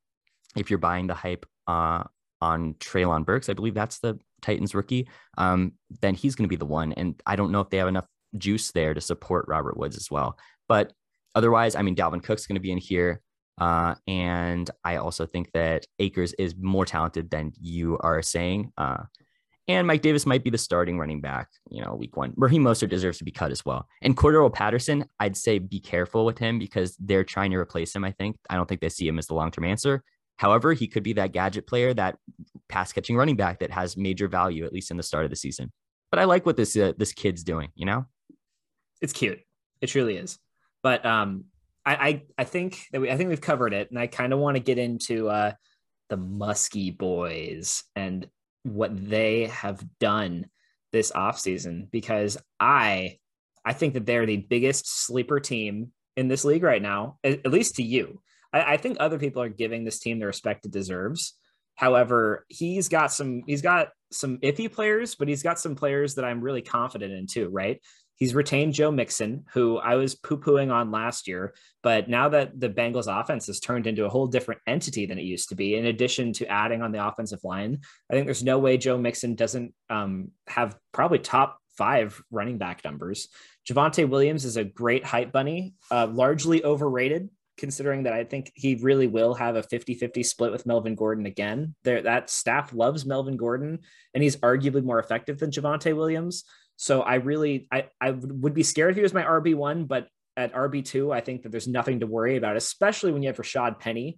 if you're buying the hype uh, on Treylon Burks, I believe that's the Titans rookie, um, then he's going to be the one. And I don't know if they have enough juice there to support Robert Woods as well. But otherwise, I mean, Dalvin Cook's going to be in here. Uh, and I also think that Akers is more talented than you are saying. Uh, And Mike Davis might be the starting running back, you know, week one. Raheem Mostert deserves to be cut as well. And Cordarrelle Patterson, I'd say be careful with him because they're trying to replace him. I think I don't think they see him as the long term answer. However, he could be that gadget player, that pass catching running back that has major value at least in the start of the season. But I like what this uh, this kid's doing. You know, it's cute. It truly is. But um, I, I I think that we I think we've covered it, and I kind of want to get into uh, the Muskie boys and what they have done this offseason because I I think that they're the biggest sleeper team in this league right now, at, at least to you. I, I, think other people are giving this team the respect it deserves. However, he's got some he's got some iffy players, but he's got some players that I'm really confident in too, right? He's retained Joe Mixon, who I was poo pooing on last year. But now that the Bengals offense has turned into a whole different entity than it used to be, in addition to adding on the offensive line, I think there's no way Joe Mixon doesn't um, have probably top five running back numbers. Javonte Williams is a great hype bunny, uh, largely overrated considering that I think he really will have a 50-50 split with Melvin Gordon again. There that staff loves Melvin Gordon and he's arguably more effective than Javonte Williams. So I really I, I would be scared if he was my RB1, but at RB2, I think that there's nothing to worry about, especially when you have Rashaad Penny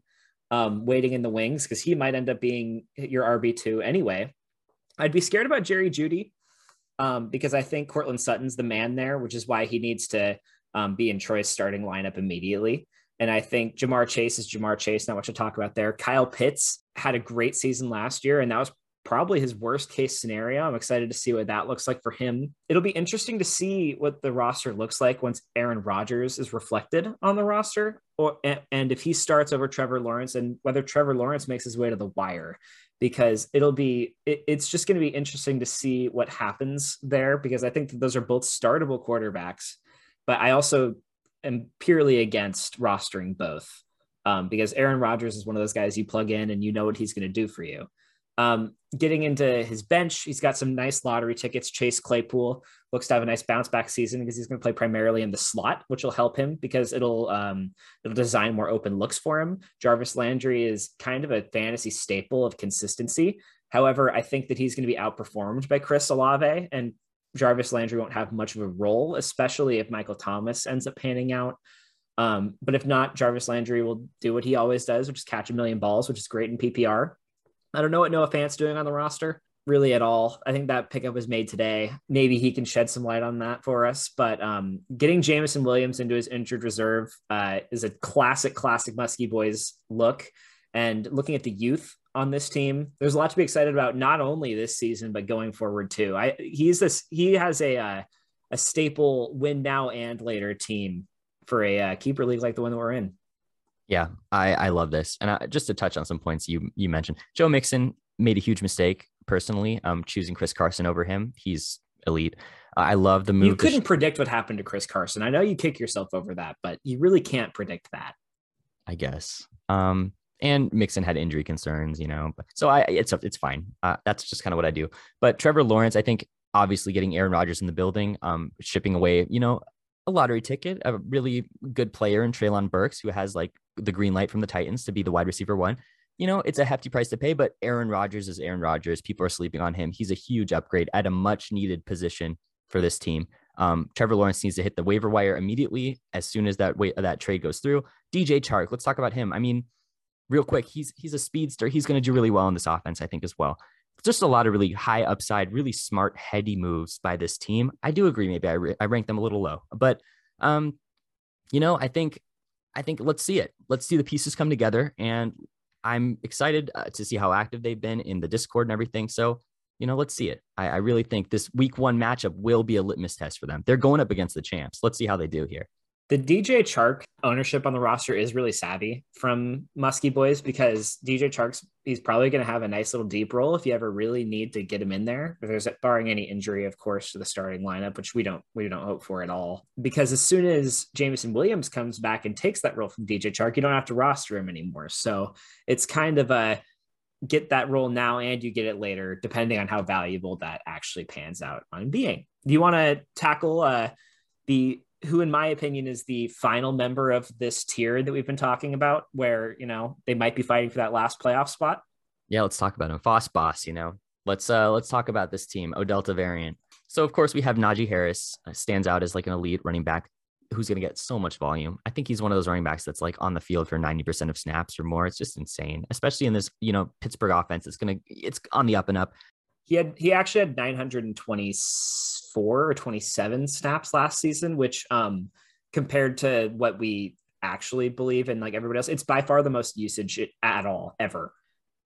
um, waiting in the wings, because he might end up being your RB2 anyway. I'd be scared about Jerry Jeudy um, because I think Courtland Sutton's the man there, which is why he needs to um, be in Troy's starting lineup immediately. And I think Ja'Marr Chase is Ja'Marr Chase, not much to talk about there. Kyle Pitts had a great season last year, and that was probably his worst case scenario. I'm excited to see what that looks like for him. It'll be interesting to see what the roster looks like once Aaron Rodgers is reflected on the roster, or and if he starts over Trevor Lawrence, and whether Trevor Lawrence makes his way to the wire, because it'll be it, it's just going to be interesting to see what happens there. Because I think that those are both startable quarterbacks, but I also am purely against rostering both. Um, because Aaron Rodgers is one of those guys you plug in and you know what he's going to do for you. Um, getting into his bench, he's got some nice lottery tickets. Chase Claypool looks to have a nice bounce back season because he's going to play primarily in the slot, which will help him because it'll um, it'll design more open looks for him. Jarvis Landry is kind of a fantasy staple of consistency. However, I think that he's going to be outperformed by Chris Olave, and Jarvis Landry won't have much of a role, especially if Michael Thomas ends up panning out. Um, but if not, Jarvis Landry will do what he always does, which is catch a million balls, which is great in PPR. I don't know what Noah Fant's doing on the roster really at all. I think that pickup was made today. Maybe he can shed some light on that for us. But um, getting Jameson Williams into his injured reserve uh, is a classic, classic Muskie Boys look. And looking at the youth on this team, there's a lot to be excited about. Not only this season, but going forward too. I he's this he has a uh, a staple win now and later team for a uh, keeper league like the one that we're in. Yeah, I, I love this. And I, just to touch on some points you you mentioned, Joe Mixon made a huge mistake personally, um, choosing Chris Carson over him. He's elite. Uh, I love the move. You couldn't sh- predict what happened to Chris Carson. I know you kick yourself over that, but you really can't predict that. I guess. Um, and Mixon had injury concerns, you know. So I, it's it's fine. Uh, that's just kind of what I do. But Trevor Lawrence, I think, obviously getting Aaron Rodgers in the building, um, shipping away, you know, a lottery ticket, a really good player in Treylon Burks, who has like the green light from the Titans to be the wide receiver one. You know, it's a hefty price to pay, but Aaron Rodgers is Aaron Rodgers. People are sleeping on him. He's a huge upgrade at a much needed position for this team. Um, Trevor Lawrence needs to hit the waiver wire immediately as soon as that way that trade goes through. DJ Chark, let's talk about him. I mean, real quick, he's he's a speedster. He's going to do really well in this offense, I think, as well. Just a lot of really high upside, really smart, heady moves by this team. I do agree. Maybe I, re- I rank them a little low, but um, you know, I think I think let's see it. Let's see the pieces come together. And I'm excited uh, to see how active they've been in the Discord and everything. So, you know, let's see it. I, I really think this week one matchup will be a litmus test for them. They're going up against the champs. Let's see how they do here the DJ Chark ownership on the roster is really savvy from Muskie Boys because DJ Chark's he's probably going to have a nice little deep role if you ever really need to get him in there. If there's barring any injury, of course, to the starting lineup, which we don't we don't hope for at all. Because as soon as Jameson Williams comes back and takes that role from DJ Chark, you don't have to roster him anymore. So it's kind of a get that role now and you get it later, depending on how valuable that actually pans out on being. Do you want to tackle uh, the who, in my opinion, is the final member of this tier that we've been talking about, where you know they might be fighting for that last playoff spot. Yeah, let's talk about him. Foss Boss, you know, let's uh let's talk about this team, O Delta variant. So of course we have Najee Harris uh, stands out as like an elite running back who's going to get so much volume. I think he's one of those running backs that's like on the field for 90% of snaps or more. It's just insane, especially in this, you know, Pittsburgh offense. It's going to, it's on the up and up. He had, he actually had 924 or 27 snaps last season, which, um, compared to what we actually believe in, like everybody else, it's by far the most usage at all ever.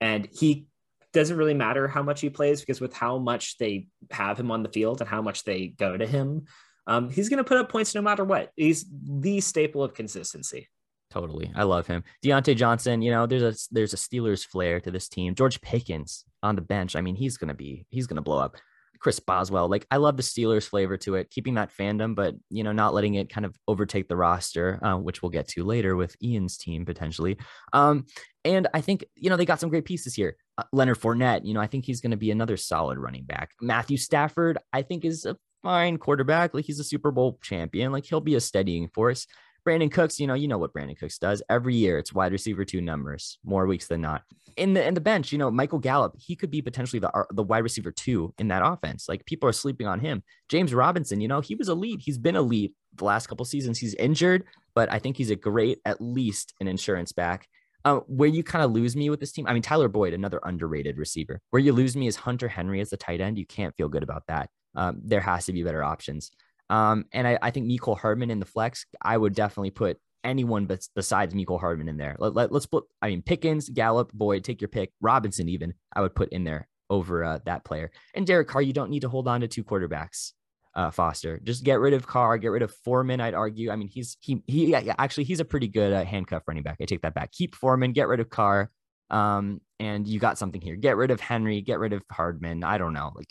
And he doesn't really matter how much he plays because with how much they have him on the field and how much they go to him, um, he's going to put up points no matter what. He's the staple of consistency. Totally. I love him. Diontae Johnson, you know, there's a there's a Steelers flair to this team. George Pickens on the bench. I mean, he's gonna be he's gonna blow up. Chris Boswell. Like I love the Steelers flavor to it, keeping that fandom, but you know, not letting it kind of overtake the roster, uh, which we'll get to later with Ian's team potentially. Um, and I think you know they got some great pieces here. Uh, Leonard Fournette, you know, I think he's going to be another solid running back. Matthew Stafford, I think, is a fine quarterback. Like he's a Super Bowl champion. Like he'll be a steadying force. Brandin Cooks, you know, you know what Brandin Cooks does every year. It's wide receiver two numbers, more weeks than not. In the in the bench, you know, Michael Gallup, he could be potentially the the wide receiver two in that offense. Like people are sleeping on him. James Robinson, you know, he was elite. He's been elite the last couple seasons. He's injured, but I think he's a great, at least an insurance back. Uh, where you kind of lose me with this team, I mean, Tyler Boyd, another underrated receiver. Where you lose me is Hunter Henry as the tight end. You can't feel good about that. Um, there has to be better options. Um, and I, I think Mecole Hardman in the flex, I would definitely put anyone but besides Mecole Hardman in there. Let, let, us put, I mean, Pickens, Gallup, Boyd, take your pick. Robinson, even, I would put in there over uh, that player. And Derek Carr, you don't need to hold on to two quarterbacks. Uh, Foster, just get rid of Carr, get rid of Foreman. I'd argue. I mean, he's he he yeah, actually he's a pretty good uh, handcuff running back. I take that back. Keep Foreman, get rid of Carr, um, and you got something here. Get rid of Henry, get rid of Hardman. I don't know, like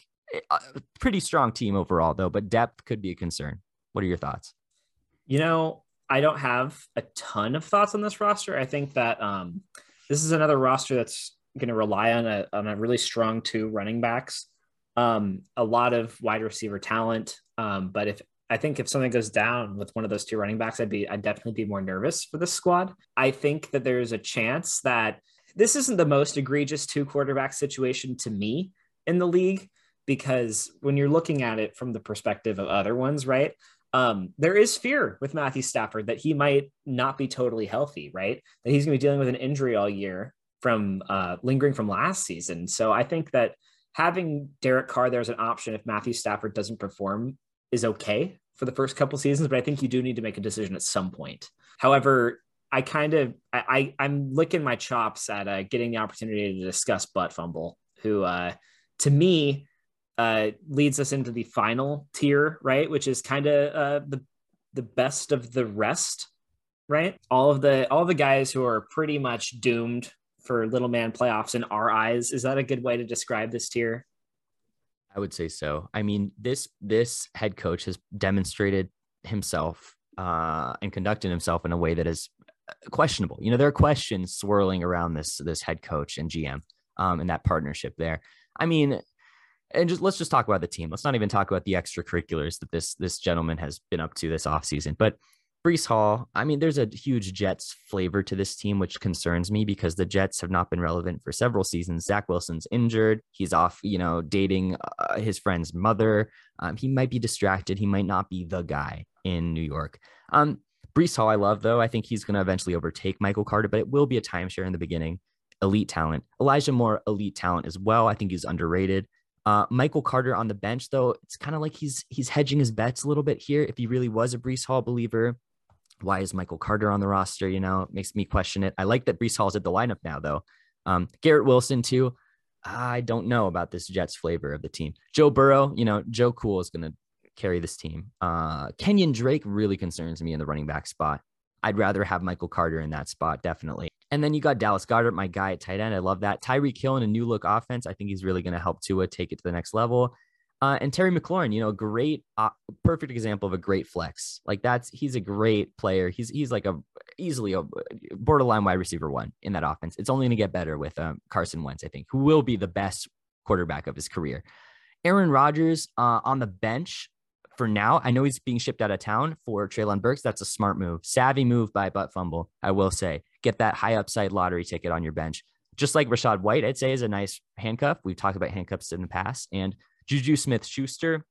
a pretty strong team overall, though, but depth could be a concern. What are your thoughts? You know, I don't have a ton of thoughts on this roster. I think that um, this is another roster that's going to rely on a, on a really strong two running backs, um, a lot of wide receiver talent. Um, but if I think if something goes down with one of those two running backs, I'd be I'd definitely be more nervous for this squad. I think that there's a chance that this isn't the most egregious two quarterback situation to me in the league because when you're looking at it from the perspective of other ones, right? Um, there is fear with Matthew Stafford that he might not be totally healthy, right? That he's going to be dealing with an injury all year from uh, lingering from last season. So I think that having Derek Carr there as an option if Matthew Stafford doesn't perform is okay for the first couple seasons, but I think you do need to make a decision at some point. However, I kind of I, I am licking my chops at uh, getting the opportunity to discuss Butt Fumble, who uh, to me uh, leads us into the final tier, right? Which is kind of uh, the the best of the rest, right? All of the all the guys who are pretty much doomed for little man playoffs in our eyes. Is that a good way to describe this tier? I would say so. I mean, this this head coach has demonstrated himself uh, and conducted himself in a way that is uh, questionable. You know, there are questions swirling around this this head coach and GM um, and that partnership there. I mean, and just let's just talk about the team. Let's not even talk about the extracurriculars that this this gentleman has been up to this offseason. But Breece Hall, I mean, there's a huge Jets flavor to this team, which concerns me because the Jets have not been relevant for several seasons. Zach Wilson's injured. He's off, you know, dating uh, his friend's mother. Um, he might be distracted. He might not be the guy in New York. Um, Breece Hall, I love though. I think he's going to eventually overtake Michael Carter, but it will be a timeshare in the beginning. Elite talent. Elijah Moore, elite talent as well. I think he's underrated. Uh, Michael Carter on the bench, though, it's kind of like he's he's hedging his bets a little bit here. If he really was a Breece Hall believer, why is Michael Carter on the roster? You know, it makes me question it. I like that Breece Hall's at the lineup now, though. Um, Garrett Wilson too. I don't know about this Jets flavor of the team. Joe Burrow, you know, Joe Cool is going to carry this team. Uh, Kenyon Drake really concerns me in the running back spot. I'd rather have Michael Carter in that spot, definitely. And then you got Dallas Goedert, my guy at tight end. I love that. Tyreek Hill in a new look offense. I think he's really going to help Tua take it to the next level. Uh, and Terry McLaurin, you know, great, uh, perfect example of a great flex. Like that's he's a great player. He's he's like a easily a borderline wide receiver one in that offense. It's only going to get better with um, Carson Wentz, I think, who will be the best quarterback of his career. Aaron Rodgers uh, on the bench for now, I know he's being shipped out of town for Treylon Burks. That's a smart move, savvy move by Butt Fumble. I will say, get that high upside lottery ticket on your bench. just like Rachaad White, I'd say is a nice handcuff. We've talked about handcuffs in the past. And Juju Smith Schuster,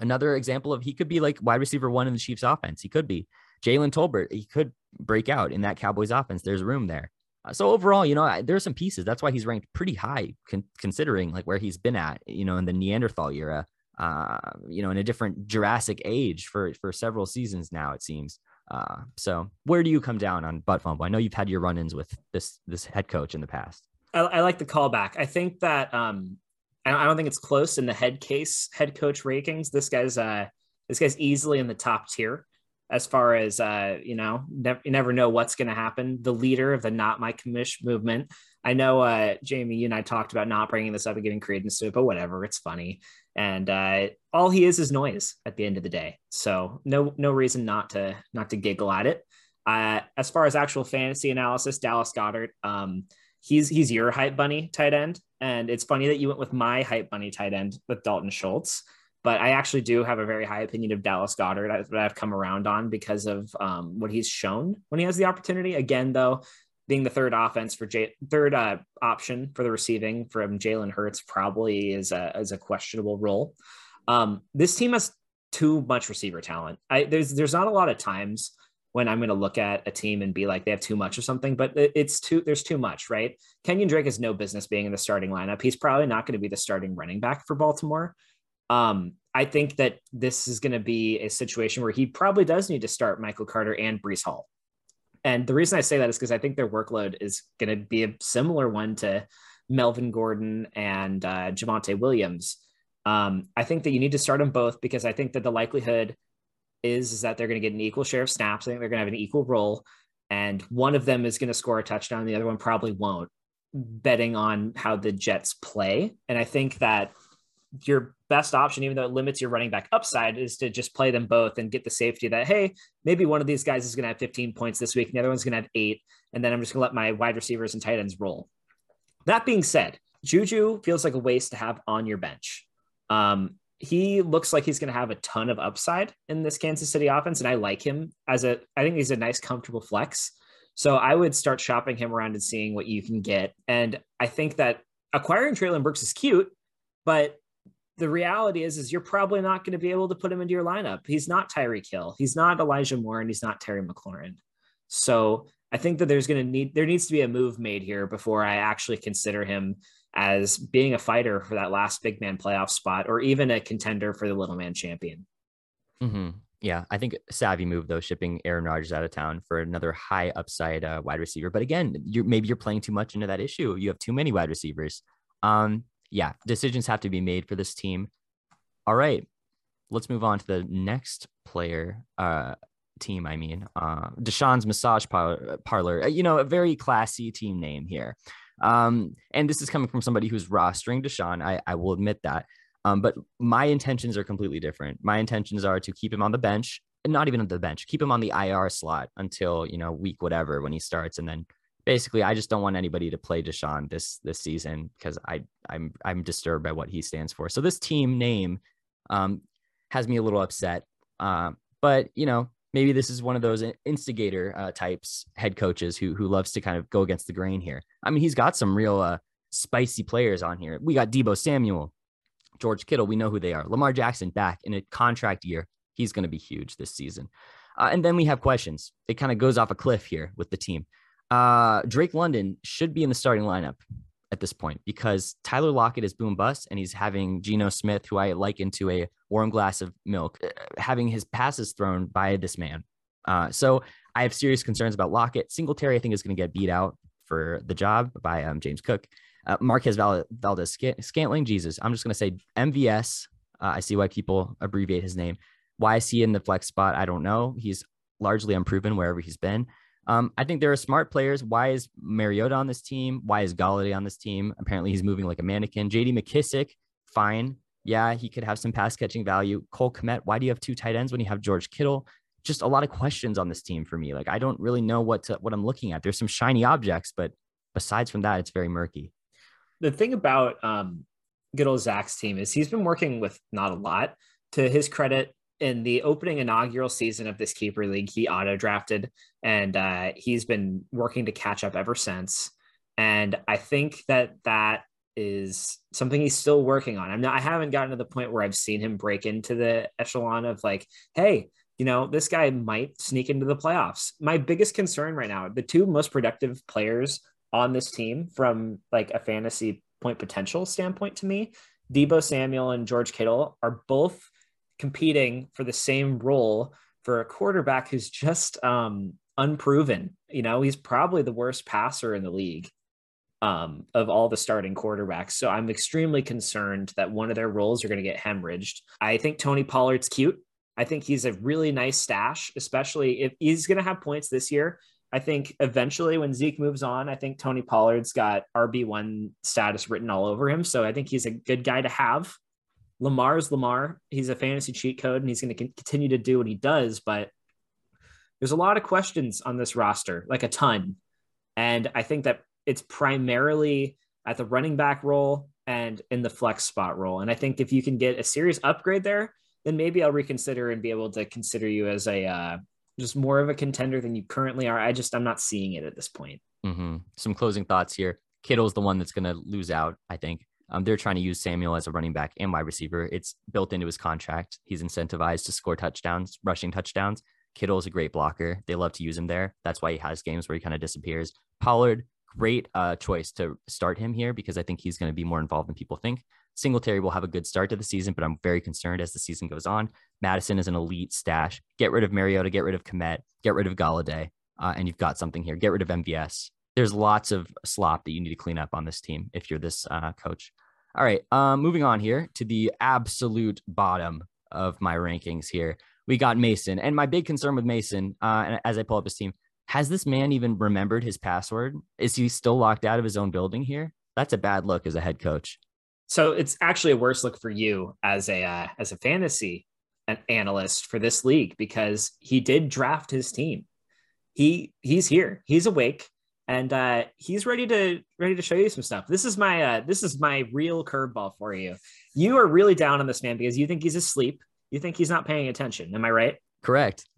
another example of he could be like wide receiver one in the Chiefs offense. He could be Jalen Tolbert. He could break out in that Cowboys offense. There's room there. Uh, so overall, you know, there are some pieces. That's why he's ranked pretty high, con- considering like where he's been at, you know, in the Neanderthal era, uh, you know, in a different Jurassic age for for several seasons now. It seems. Uh, so where do you come down on butt fumble? I know you've had your run-ins with this this head coach in the past. I, I like the callback. I think that um, I don't think it's close in the head case head coach rankings. This guy's uh, this guy's easily in the top tier as far as uh, you know. Ne- you never know what's going to happen. The leader of the not my commish movement. I know uh, Jamie, you and I talked about not bringing this up and giving credence to it, but whatever, it's funny. And uh, all he is is noise at the end of the day. So no no reason not to not to giggle at it. Uh, as far as actual fantasy analysis, Dallas Goedert, Um, he's he's your hype bunny tight end, and it's funny that you went with my hype bunny tight end with Dalton Schultz. But I actually do have a very high opinion of Dallas Goedert that I've come around on because of um, what he's shown when he has the opportunity. Again, though, being the third offense for J- third uh, option for the receiving from Jalen Hurts probably is a is a questionable role. Um, this team has too much receiver talent. I, there's there's not a lot of times when I'm going to look at a team and be like they have too much of something, but it's too there's too much, right? Kenyon Drake has no business being in the starting lineup. He's probably not going to be the starting running back for Baltimore. Um, I think that this is going to be a situation where he probably does need to start Michael Carter and Breece Hall. And the reason I say that is because I think their workload is going to be a similar one to Melvin Gordon and uh, Javonte Williams. Um, I think that you need to start them both because I think that the likelihood is, is that they're going to get an equal share of snaps. I think they're going to have an equal role, and one of them is going to score a touchdown. The other one probably won't. Betting on how the Jets play, and I think that your best option, even though it limits your running back upside, is to just play them both and get the safety that, hey, maybe one of these guys is going to have 15 points this week and the other one's going to have eight. And then I'm just going to let my wide receivers and tight ends roll. That being said, Juju feels like a waste to have on your bench. Um, he looks like he's going to have a ton of upside in this Kansas City offense. And I like him as a, I think he's a nice, comfortable flex. So I would start shopping him around and seeing what you can get. And I think that acquiring Treylon Burks is cute, but the reality is, is you're probably not going to be able to put him into your lineup. He's not Tyreek Hill. He's not Elijah Moore and he's not Terry McLaurin. So I think that there's going to need, there needs to be a move made here before I actually consider him as being a fighter for that last big man playoff spot or even a contender for the little man champion. Mm-hmm. Yeah, I think a savvy move though, shipping Aaron Rodgers out of town for another high upside uh, wide receiver. But again, you're maybe you're playing too much into that issue. You have too many wide receivers. Um, yeah, decisions have to be made for this team. All right, let's move on to the next player. Uh, team, I mean, uh, Deshaun's Massage Parlor. Uh, you know, a very classy team name here. Um, and this is coming from somebody who's rostering Deshaun. I, I will admit that. Um, but my intentions are completely different. My intentions are to keep him on the bench, and not even on the bench, keep him on the IR slot until you know week whatever when he starts, and then basically I just don't want anybody to play Deshaun this this season because I I'm I'm disturbed by what he stands for. So this team name um, has me a little upset. Uh, but you know, maybe this is one of those instigator uh, types head coaches who who loves to kind of go against the grain here. I mean, he's got some real uh, spicy players on here. We got Deebo Samuel, George Kittle. We know who they are. Lamar Jackson back in a contract year. He's going to be huge this season. Uh, and then we have questions. It kind of goes off a cliff here with the team. Uh, Drake London should be in the starting lineup at this point because Tyler Lockett is boom bust and he's having Geno Smith, who I liken to a warm glass of milk, uh, having his passes thrown by this man. Uh, so I have serious concerns about Lockett. Singletary, I think, is going to get beat out for the job by um, James Cook. Uh, Marquez Valdes Scantling, Jesus, I'm just going to say MVS. Uh, I see why people abbreviate his name. Why is he in the flex spot? I don't know. He's largely unproven wherever he's been. Um, I think there are smart players. Why is Mariota on this team? Why is Golladay on this team? Apparently, he's moving like a mannequin. J.D. McKissic, fine. Yeah, he could have some pass catching value. Cole Kmet, why do you have two tight ends when you have George Kittle? Just a lot of questions on this team for me. Like I don't really know what to, what I'm looking at. There's some shiny objects, but besides from that, it's very murky. The thing about um, good old Zach's team is he's been working with not a lot. To his credit, in the opening inaugural season of this keeper league, he auto drafted and uh, he's been working to catch up ever since. And I think that that is something he's still working on. I'm not, I haven't gotten to the point where I've seen him break into the echelon of like, hey, you know, this guy might sneak into the playoffs. My biggest concern right now, the two most productive players on this team from like a fantasy point potential standpoint to me, Deebo Samuel and George Kittle are both competing for the same role for a quarterback who's just um, unproven. You know, he's probably the worst passer in the league um, of all the starting quarterbacks. So I'm extremely concerned that one of their roles are going to get hemorrhaged. I think Tony Pollard's cute. I think he's a really nice stash, especially if he's going to have points this year. I think eventually when Zeke moves on, I think Tony Pollard's got RB1 status written all over him. So I think he's a good guy to have. Lamar's Lamar. He's a fantasy cheat code and he's going to continue to do what he does. But there's a lot of questions on this roster, like a ton. And I think that it's primarily at the running back role and in the flex spot role. And I think if you can get a serious upgrade there, then maybe I'll reconsider and be able to consider you as a uh, just more of a contender than you currently are. I just I'm not seeing it at this point. Mm-hmm. Some closing thoughts here. Kittle's the one that's going to lose out. I think um, they're trying to use Samuel as a running back and wide receiver. It's built into his contract. He's incentivized to score touchdowns, rushing touchdowns. Kittle is a great blocker. They love to use him there. That's why he has games where he kind of disappears. Pollard, great uh, choice to start him here because I think he's going to be more involved than people think. Singletary will have a good start to the season, but I'm very concerned as the season goes on. Madison is an elite stash. Get rid of Mariota, get rid of Kmet, get rid of Golladay, uh, and you've got something here. Get rid of MVS. There's lots of slop that you need to clean up on this team if you're this uh, coach. All right, um, moving on here to the absolute bottom of my rankings here. We got Mason, and my big concern with Mason, uh, as I pull up his team, has this man even remembered his password? Is he still locked out of his own building here? That's a bad look as a head coach. So it's actually a worse look for you as a uh, as a fantasy analyst for this league because he did draft his team. He he's here. He's awake and uh, he's ready to ready to show you some stuff. This is my uh, this is my real curveball for you. You are really down on this man because you think he's asleep. You think he's not paying attention. Am I right? Correct.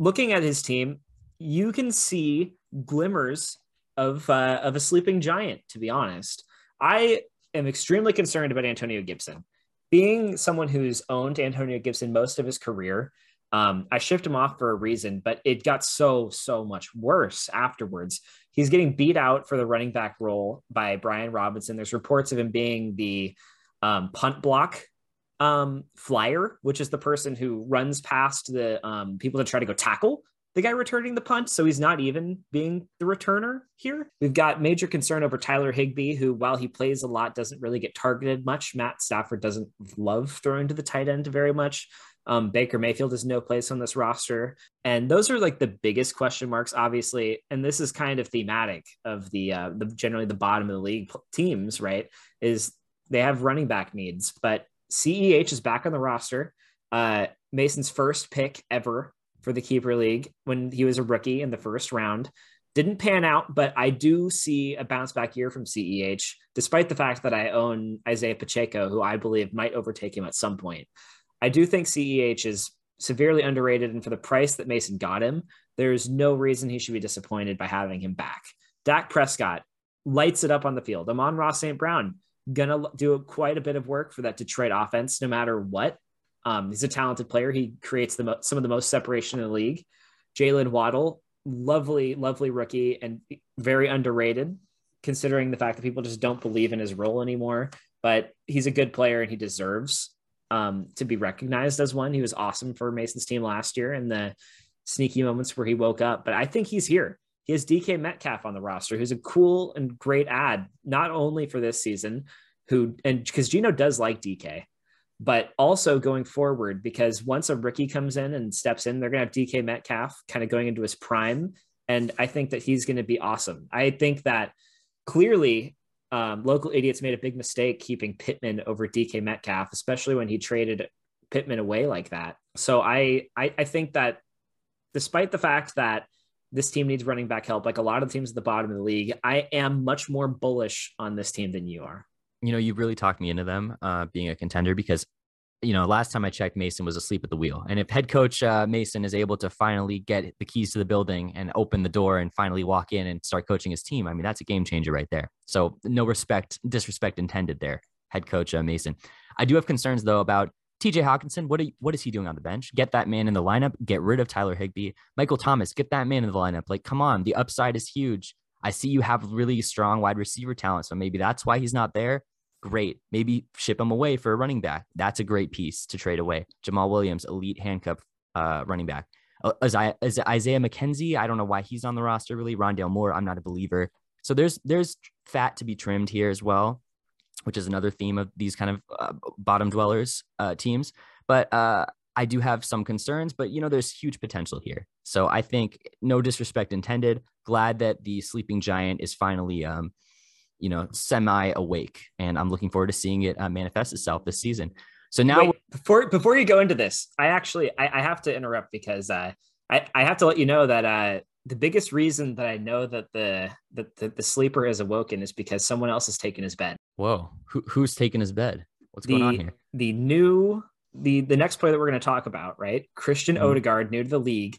Looking at his team, you can see glimmers of uh, of a sleeping giant. To be honest, I am extremely concerned about Antonio Gibson. Being someone who's owned Antonio Gibson most of his career, um, I shipped him off for a reason, but it got so so much worse afterwards. He's getting beat out for the running back role by Brian Robinson. There's reports of him being the um, punt block um, flyer, which is the person who runs past the um, people that try to go tackle the guy returning the punt, so he's not even being the returner here. We've got major concern over Tyler Higbee, who, while he plays a lot, doesn't really get targeted much. Matt Stafford doesn't love throwing to the tight end very much. Um, Baker Mayfield has no place on this roster. And those are like the biggest question marks, obviously. And this is kind of thematic of the, uh, the generally the bottom of the league teams, right? Is they have running back needs, but CEH is back on the roster. Uh, Mason's first pick ever for the keeper league when he was a rookie in the first round. Didn't pan out, but I do see a bounce back year from CEH, despite the fact that I own Isaiah Pacheco, who I believe might overtake him at some point. I do think CEH is severely underrated, and for the price that Mason got him, there's no reason he should be disappointed by having him back. Dak Prescott lights it up on the field. Amon-Ra St. Brown gonna do quite a bit of work for that Detroit offense, no matter what. Um, he's a talented player. He creates the mo- some of the most separation in the league. Jaylen Waddle, lovely, lovely rookie and very underrated, considering the fact that people just don't believe in his role anymore. But he's a good player and he deserves um, to be recognized as one. He was awesome for Mason's team last year in the sneaky moments where he woke up. But I think he's here. He has DK Metcalf on the roster, who's a cool and great ad, not only for this season, who and because Geno does like DK but also going forward because once a rookie comes in and steps in, they're to have DK Metcalf kind of going into his prime. And I think that he's to be awesome. I think that clearly um, local idiots made a big mistake keeping Pittman over DK Metcalf, especially when he traded Pittman away like that. So I, I, I think that despite the fact that this team needs running back help, like a lot of teams at the bottom of the league, I am much more bullish on this team than you are you know, you really talked me into them uh, being a contender because you know, last time I checked, Mason was asleep at the wheel. And if head coach uh, Mason is able to finally get the keys to the building and open the door and finally walk in and start coaching his team, I mean, that's a game changer right there. So no respect, disrespect intended there, head coach uh, Mason. I do have concerns though about TJ Hockenson. What, you, what is he doing on the bench? Get that man in the lineup. Get rid of Tyler Higbee. Michael Thomas, get that man in the lineup. Like, come on, the upside is huge. I see you have really strong wide receiver talent, so maybe that's why he's not there great. Maybe ship him away for a running back. That's a great piece to trade away. Jamaal Williams, elite handcuff uh, running back. Uh, Isaiah, Isaiah McKenzie, I don't know why he's on the roster really. Rondale Moore, I'm not a believer. So there's there's fat to be trimmed here as well, which is another theme of these kind of uh, bottom dwellers uh, teams. But uh, I do have some concerns, but you know, there's huge potential here. So I think no disrespect intended. Glad that the sleeping giant is finally um, you know, semi awake, and I'm looking forward to seeing it uh, manifest itself this season. So now, Wait, before before you go into this, I actually I, I have to interrupt because uh, I I have to let you know that uh, the biggest reason that I know that the that the, the, sleeper is awoken is because someone else has taken his bed. Whoa, Who, who's taken his bed? What's the, going on here? The new the the next player that we're going to talk about, right? Christian mm-hmm. Odegaard, new to the league,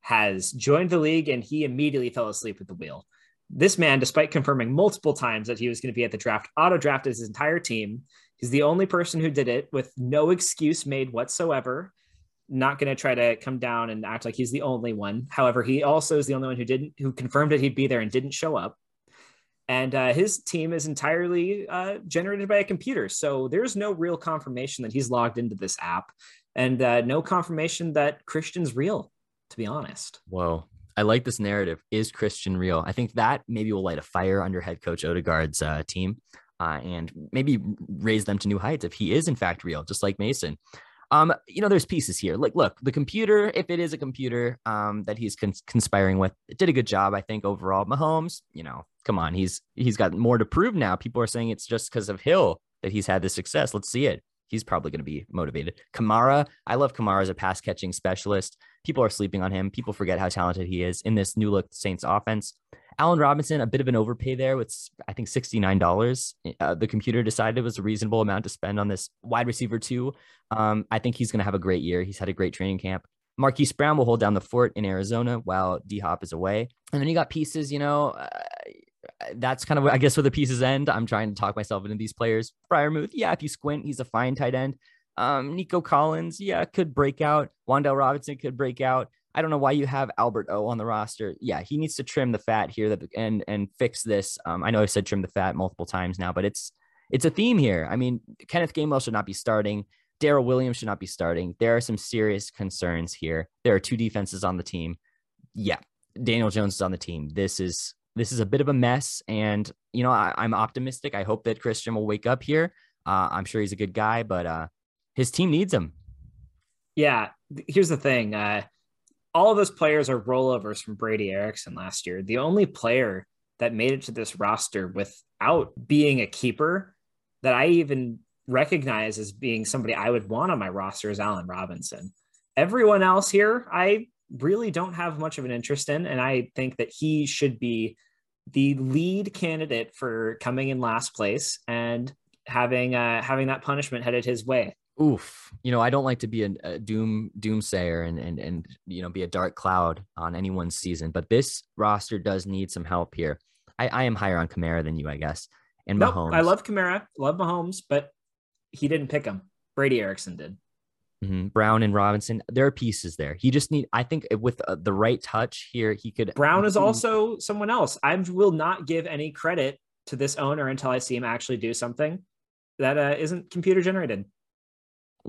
has joined the league and he immediately fell asleep at the wheel. This man, despite confirming multiple times that he was going to be at the draft, auto drafted his entire team. He's the only person who did it with no excuse made whatsoever. Not going to try to come down and act like he's the only one. However, he also is the only one who didn't, who confirmed that he'd be there and didn't show up. And uh, his team is entirely uh, generated by a computer. So there's no real confirmation that he's logged into this app and uh, no confirmation that Christian's real, to be honest. Whoa. I like this narrative. Is Christian real? I think that maybe will light a fire under head coach Odegaard's uh, team uh, and maybe raise them to new heights if he is in fact real, just like Mason. Um, you know, there's pieces here. Like, look, the computer, if it is a computer um, that he's cons- conspiring with, it did a good job, I think, overall. Mahomes, you know, come on, he's he's got more to prove now. People are saying it's just because of Hill that he's had this success. Let's see it he's probably going to be motivated. Kamara, I love Kamara as a pass catching specialist. People are sleeping on him. People forget how talented he is in this new look Saints offense. Allen Robinson, a bit of an overpay there with I think $69. Uh, the computer decided it was a reasonable amount to spend on this wide receiver too. Um, I think he's going to have a great year. He's had a great training camp. Marquise Brown will hold down the fort in Arizona while D Hop is away. And then you got pieces, you know, uh, that's kind of I guess where the pieces end. I'm trying to talk myself into these players. Freiermuth, yeah, if you squint, he's a fine tight end. Um, Nico Collins, yeah, could break out. Wan'Dale Robinson could break out. I don't know why you have Albert O on the roster. Yeah, he needs to trim the fat here that and and fix this. Um, I know I've said trim the fat multiple times now, but it's it's a theme here. I mean, Kenneth Gainwell should not be starting. Darrel Williams should not be starting. There are some serious concerns here. There are two defenses on the team. Yeah, Daniel Jones is on the team. This is this is a bit of a mess. And, you know, I, am optimistic. I hope that Christian will wake up here. Uh, I'm sure he's a good guy, but uh, his team needs him. Yeah. Here's the thing uh, all of those players are rollovers from Brady Erickson last year. The only player that made it to this roster without being a keeper that I even recognize as being somebody I would want on my roster is Allen Robinson. Everyone else here, I really don't have much of an interest in. And I think that he should be the lead candidate for coming in last place and having uh, having that punishment headed his way. Oof, you know, I don't like to be a, a doom doomsayer and and and you know be a dark cloud on anyone's season, but this roster does need some help here. I, I am higher on Kamara than you, I guess. And nope, Mahomes. I love Kamara, love Mahomes, but he didn't pick him. Brady Erickson did. Mm-hmm. Brown and Robinson, there are pieces there. He just need, I think, with uh, the right touch here, he could. Brown is also someone else. I will not give any credit to this owner until I see him actually do something that uh, not computer generated.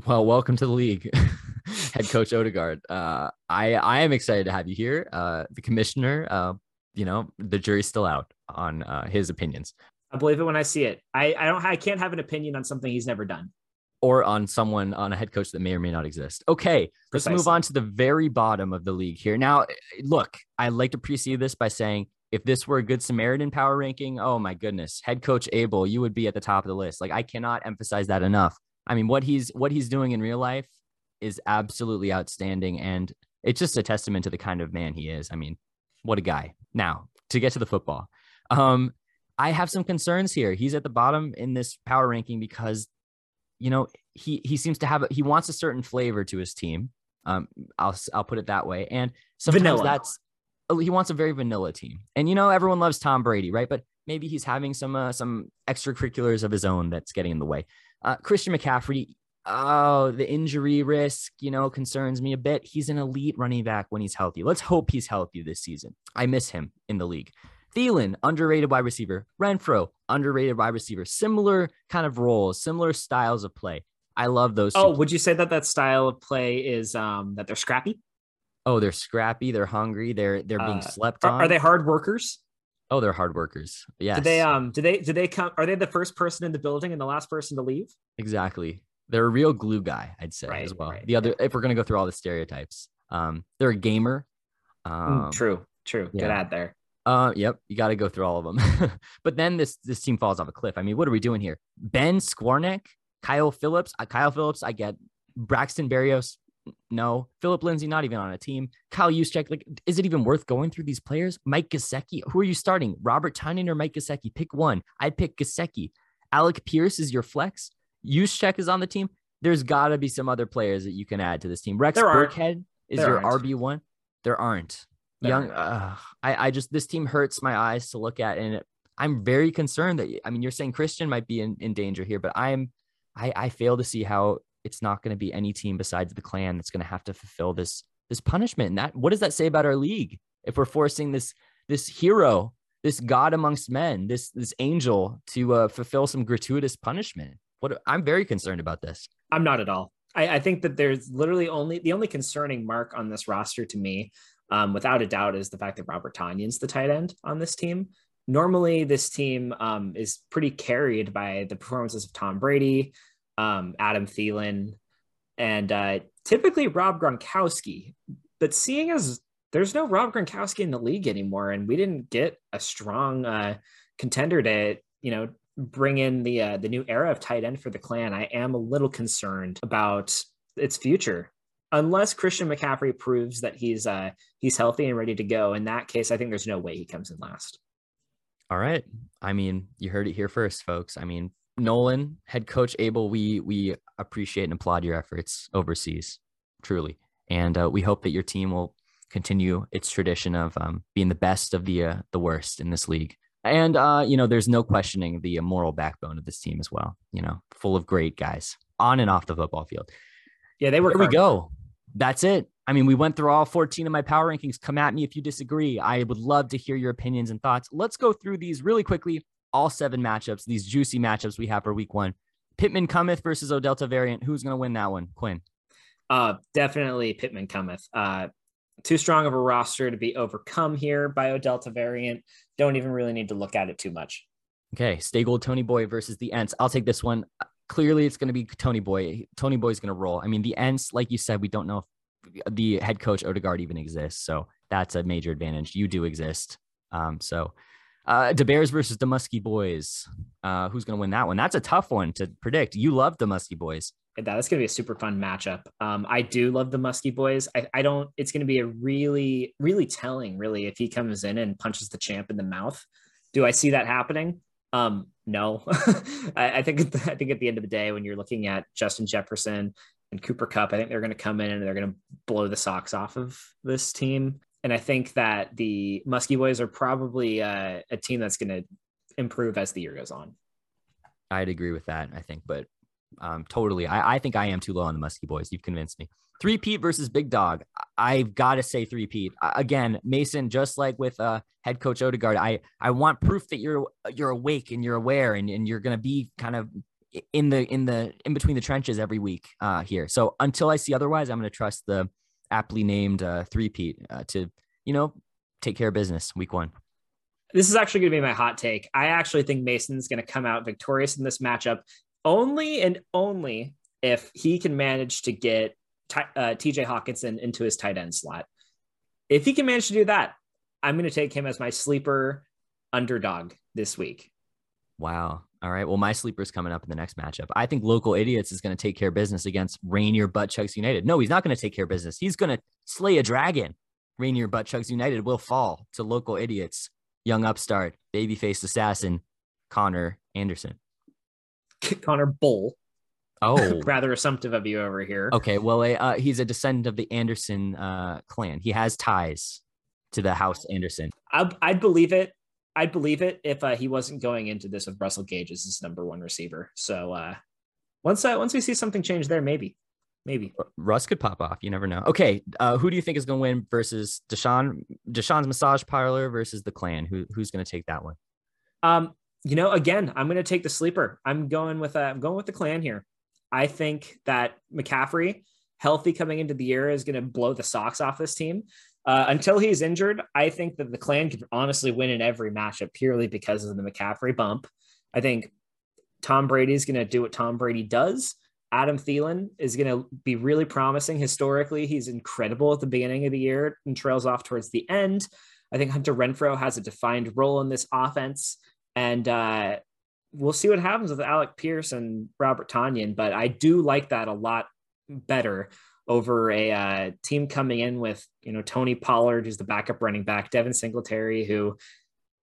Well, welcome to the league, head coach Odegaard. Uh, I I am excited to have you here. Uh, the commissioner, uh, you know, the jury's still out on uh, his opinions. I believe it when I see it. I I don't I can't have an opinion on something he's never done or on someone on a head coach that may or may not exist. Okay, Precisely. let's move on to the very bottom of the league here. Now, look, I like to precede this by saying if this were a good Samaritan power ranking, oh my goodness, head coach Abel, you would be at the top of the list. Like I cannot emphasize that enough. I mean, what he's what he's doing in real life is absolutely outstanding and it's just a testament to the kind of man he is. I mean, what a guy. Now, to get to the football. Um I have some concerns here. He's at the bottom in this power ranking because you know, he he seems to have a, he wants a certain flavor to his team. Um, I'll I'll put it that way. And sometimes vanilla. that's oh, he wants a very vanilla team. And you know, everyone loves Tom Brady, right? But maybe he's having some uh, some extracurriculars of his own that's getting in the way. Uh, Christian McCaffrey, oh, the injury risk, you know, concerns me a bit. He's an elite running back when he's healthy. Let's hope he's healthy this season. I miss him in the league. Thielen, underrated wide receiver. Renfrow, underrated wide receiver. Similar kind of roles, similar styles of play. I love those. Oh, would you say that that style of play is um that they're scrappy? Oh, they're scrappy. They're hungry. They're they're being uh, slept on. Are, are they hard workers? Oh, they're hard workers. Yeah. Do they um do they do they come are they the first person in the building and the last person to leave? Exactly. They're a real glue guy, I'd say right, as well. Right. The other if we're gonna go through all the stereotypes. Um, they're a gamer. Mm, um, true, true. Yeah. Good ad there. Uh, yep, you got to go through all of them. but then this this team falls off a cliff. I mean, what are we doing here? Ben Skowronek, Kyle Philips, uh, Kyle Philips. I get Braxton Berrios. No, Phillip Lindsay not even on a team. Kyle Juszczyk, like, is it even worth going through these players? Mike Gesicki, who are you starting? Robert Tonyan or Mike Gesicki? Pick one. I'd pick Gesicki. Alec Pierce is your flex. Juszczyk is on the team. There's got to be some other players that you can add to this team. Rex Burkhead is there your RB one. There aren't young uh, I, I just this team hurts my eyes to look at and it, i'm very concerned that i mean you're saying christian might be in, in danger here but i'm i i fail to see how it's not going to be any team besides the clan that's going to have to fulfill this this punishment and that what does that say about our league? If we're forcing this this hero this god amongst men this this angel to uh, fulfill some gratuitous punishment what i'm very concerned about this. I'm not at all. I, I think that there's literally only the only concerning mark on this roster to me um, without a doubt, is the fact that Robert Tonyan's the tight end on this team. Normally, this team um, is pretty carried by the performances of Tom Brady, um, Adam Thielen, and uh, typically Rob Gronkowski. But seeing as there's no Rob Gronkowski in the league anymore, and we didn't get a strong uh, contender to, you know, bring in the uh, the new era of tight end for the clan, I am a little concerned about its future unless Christian McCaffrey proves that he's uh, he's healthy and ready to go. In that case, I think there's no way he comes in last. All right. I mean, you heard it here first, folks. I mean, Nolan, head coach Abel, we we appreciate and applaud your efforts overseas, truly, and uh, we hope that your team will continue its tradition of um, being the best of the uh, the worst in this league. And uh, you know, there's no questioning the moral backbone of this team as well. You know, full of great guys on and off the football field. Yeah, they were. Here we go that's it. I mean, we went through all 14 of my power rankings. Come at me if you disagree. I would love to hear your opinions and thoughts. Let's go through these really quickly. All seven matchups, these juicy matchups we have for week one. Pittman Cometh versus Odelta variant. Who's going to win that one? Quinn. Uh, definitely Pittman Cometh. Uh, too strong of a roster to be overcome here by Odelta variant. Don't even really need to look at it too much. Okay, Stay Gold Tony Boy versus the Ents. I'll take this one clearly it's going to be Tony Boy. Tony Boy's going to roll. I mean, the Ents, like you said, we don't know if the head coach Odegaard even exists. So that's a major advantage. You do exist. Um, so uh, the Bears versus the Muskie Boys. Uh, who's going to win that one? That's a tough one to predict. You love the Muskie Boys. That's going to be a super fun matchup. Um, I do love the Muskie Boys. I, I don't, it's going to be a really, really telling, really, if he comes in and punches the champ in the mouth. Do I see that happening? Um, no, I, I, think I think at the end of the day, when you're looking at Justin Jefferson and Cooper Kupp, I think they're going to come in and they're going to blow the socks off of this team. And I think that the Muskie Boys are probably uh, a team that's going to improve as the year goes on. I'd agree with that. I think, but um, totally, I, I think I am too low on the Muskie Boys. You've convinced me. Three Pete versus Big Dog. I've got to say three Pete again. Mason, just like with uh, head coach Odegaard, I I want proof that you're you're awake and you're aware and, and you're gonna be kind of in the in the in between the trenches every week uh, here. So until I see otherwise, I'm gonna trust the aptly named uh, three Pete uh, to you know take care of business week one. This is actually going to be my hot take. I actually think Mason's going to come out victorious in this matchup only and only if he can manage to get uh, TJ Hockenson into his tight end slot. If he can manage to do that, I'm going to take him as my sleeper underdog this week. Wow. All right. Well, my sleeper's coming up in the next matchup. I think local idiots is going to take care of business against Rainier Buttchucks United. No, he's not going to take care of business. He's going to slay a dragon. Rainier Buttchucks United will fall to local idiots, young upstart, baby-faced assassin, Connor Anderson. Connor Bull. Oh, rather assumptive of you over here. Okay, well, uh, he's a descendant of the Anderson uh, clan. He has ties to the House Anderson. I, I'd believe it. I'd believe it if uh, he wasn't going into this with Russell Gage as his number one receiver. So uh, once uh, once we see something change there, maybe, maybe Russ could pop off. You never know. Okay, uh, who do you think is going to win versus Deshaun? Deshaun's massage parlor versus the Clan. Who who's going to take that one? Um, you know, again, I'm going to take the sleeper. I'm going with uh, I'm going with the Clan here. I think that McCaffrey, healthy coming into the year, is going to blow the socks off this team. Uh, until he's injured, I think that the clan could honestly win in every matchup purely because of the McCaffrey bump. I think Tom Brady is going to do what Tom Brady does. Adam Thielen is going to be really promising. Historically, he's incredible at the beginning of the year and trails off towards the end. I think Hunter Renfrow has a defined role in this offense. And uh, we'll see what happens with Alec Pierce and Robert Tonyan. But I do like that a lot better over a uh, team coming in with you know Tony Pollard, who's the backup running back, Devin Singletary, who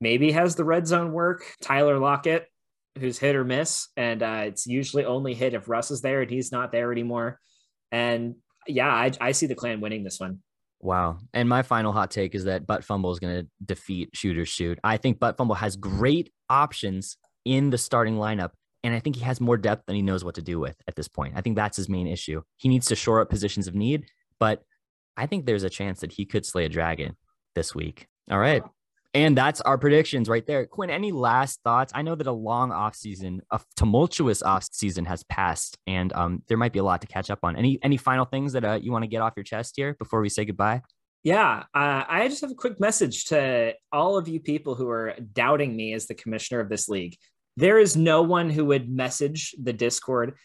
maybe has the red zone work, Tyler Lockett, who's hit or miss, and uh, it's usually only hit if Russ is there and he's not there anymore. And yeah, I, I see the clan winning this one. Wow. And my final hot take is that Butt Fumble is going to defeat Shooter Shoot. I think Butt Fumble has great options in the starting lineup and I think he has more depth than he knows what to do with at this point. I think that's his main issue. He needs to shore up positions of need, but I think there's a chance that he could slay a dragon this week. All right. And that's our predictions right there. Quinn, any last thoughts? I know that a long off season, a tumultuous off season has passed, and um, there might be a lot to catch up on. Any any final things that uh, you want to get off your chest here before we say goodbye? Yeah, uh, I just have a quick message to all of you people who are doubting me as the commissioner of this league. There is no one who would message the Discord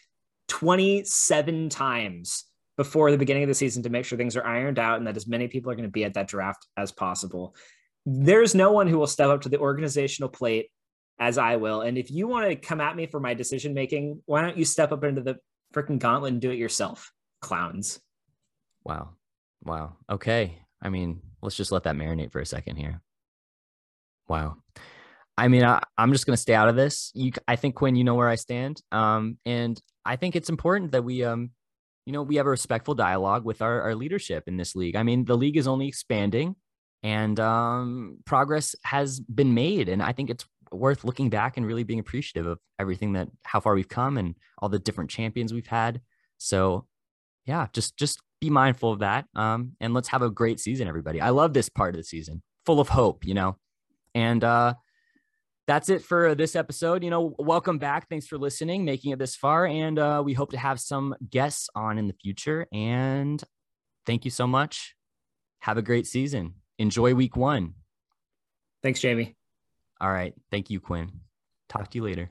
27 times before the beginning of the season to make sure things are ironed out and that as many people are going to be at that draft as possible. There's no one who will step up to the organizational plate as I will. And if you want to come at me for my decision making, why don't you step up into the freaking gauntlet and do it yourself, clowns? Wow. Wow. Okay. I mean, let's just let that marinate for a second here. Wow. I mean, I, am just going to stay out of this. You, I think Quinn, you know where I stand. Um, and I think it's important that we, um, you know, we have a respectful dialogue with our, our leadership in this league. I mean, the league is only expanding, and um, progress has been made, and I think it's worth looking back and really being appreciative of everything that how far we've come and all the different champions we've had. So, yeah, just just be mindful of that. Um, and let's have a great season, everybody. I love this part of the season, full of hope, you know, and uh that's it for this episode. You know, welcome back. Thanks for listening, making it this far. And uh, we hope to have some guests on in the future. And thank you so much. Have a great season. Enjoy week one. Thanks, Jamie. All right. Thank you, Quinn. Talk to you later.